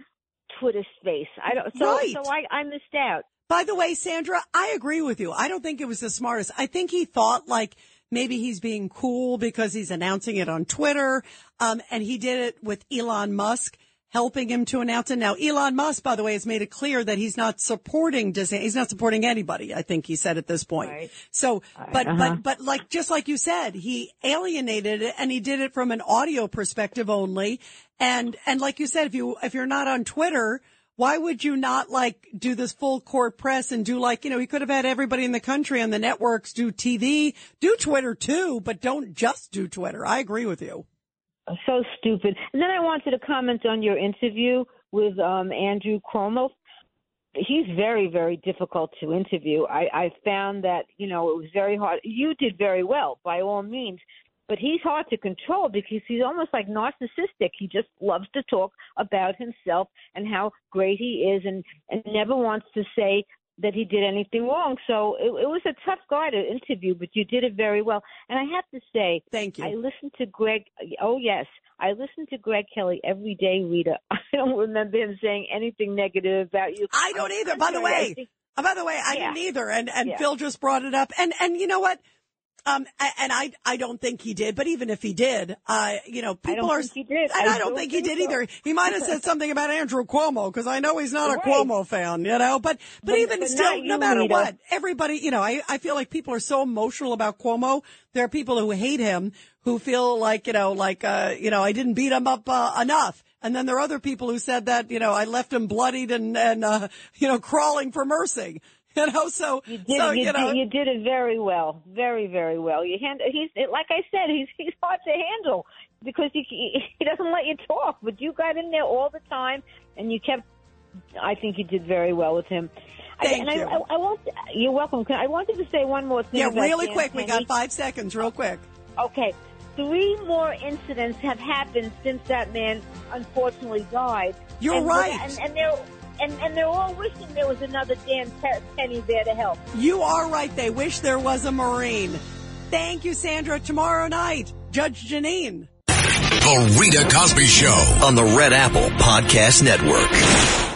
Twitter Space. I don't. So, Right. so I, I missed out. By the way, Sandra, I agree with you. I don't think it was the smartest. I think he thought like maybe he's being cool because he's announcing it on Twitter. Um, and he did it with Elon Musk helping him to announce it. Now, Elon Musk, by the way, has made it clear that he's not supporting DeSantis. He's not supporting anybody. I think he said at this point. So, but, Uh-huh. but, but like, just like you said, he alienated it and he did it from an audio perspective only. And, and like you said, if you, if you're not on Twitter, why would you not like do this full court press and do like, you know, he could have had everybody in the country on the networks do TV, do Twitter too, but don't just do Twitter. I agree with you. So stupid. And then I wanted to comment on your interview with um, Andrew Cuomo. He's very, very difficult to interview. I, I found that, you know, it was very hard. You did very well, by all means. But he's hard to control because he's almost like narcissistic. He just loves to talk about himself and how great he is and, and never wants to say that he did anything wrong. So it, it was a tough guy to interview, but you did it very well. And I have to say, thank you. I listened to Greg. Oh yes, I listen to Greg Kelly every day, Rita. I don't remember him saying anything negative about you. I don't either. By the way, think- by the way, I Yeah. didn't either. And, and Yeah. Phil just brought it up. And, and you know what? Um, and I, I don't think he did, but even if he did, uh, you know, people are, think he did. and I I don't don't think he did so. either. He might have said something about Andrew Cuomo because I know he's not a Cuomo fan, you know, but, but, But- even but still, no matter Rita. what, everybody, you know, I, I feel like people are so emotional about Cuomo. There are people who hate him who feel like, you know, like, uh, you know, I didn't beat him up, uh, enough. And then there are other people who said that, you know, I left him bloodied and, and, uh, you know, crawling for mercy. You know, so, You did, so, you, you know, did, you did it very well, very, very well. You hand, he's like I said, he's he's hard to handle because he he doesn't let you talk. But you got in there all the time, and you kept. I think you did very well with him. I- Thank and you. I, I, I want. You're welcome. I wanted to say one more thing. yeah, really Dan quick. We got five seconds, real quick. Okay. Three more incidents have happened since that man unfortunately died. You're And- right. And, and they're and, and they're all wishing there was another Dan Penny there to help. You are right. They wish there was a Marine. Thank you, Sandra. Tomorrow night, Judge Jeanine. The Rita Cosby Show. on the Red Apple Podcast Network.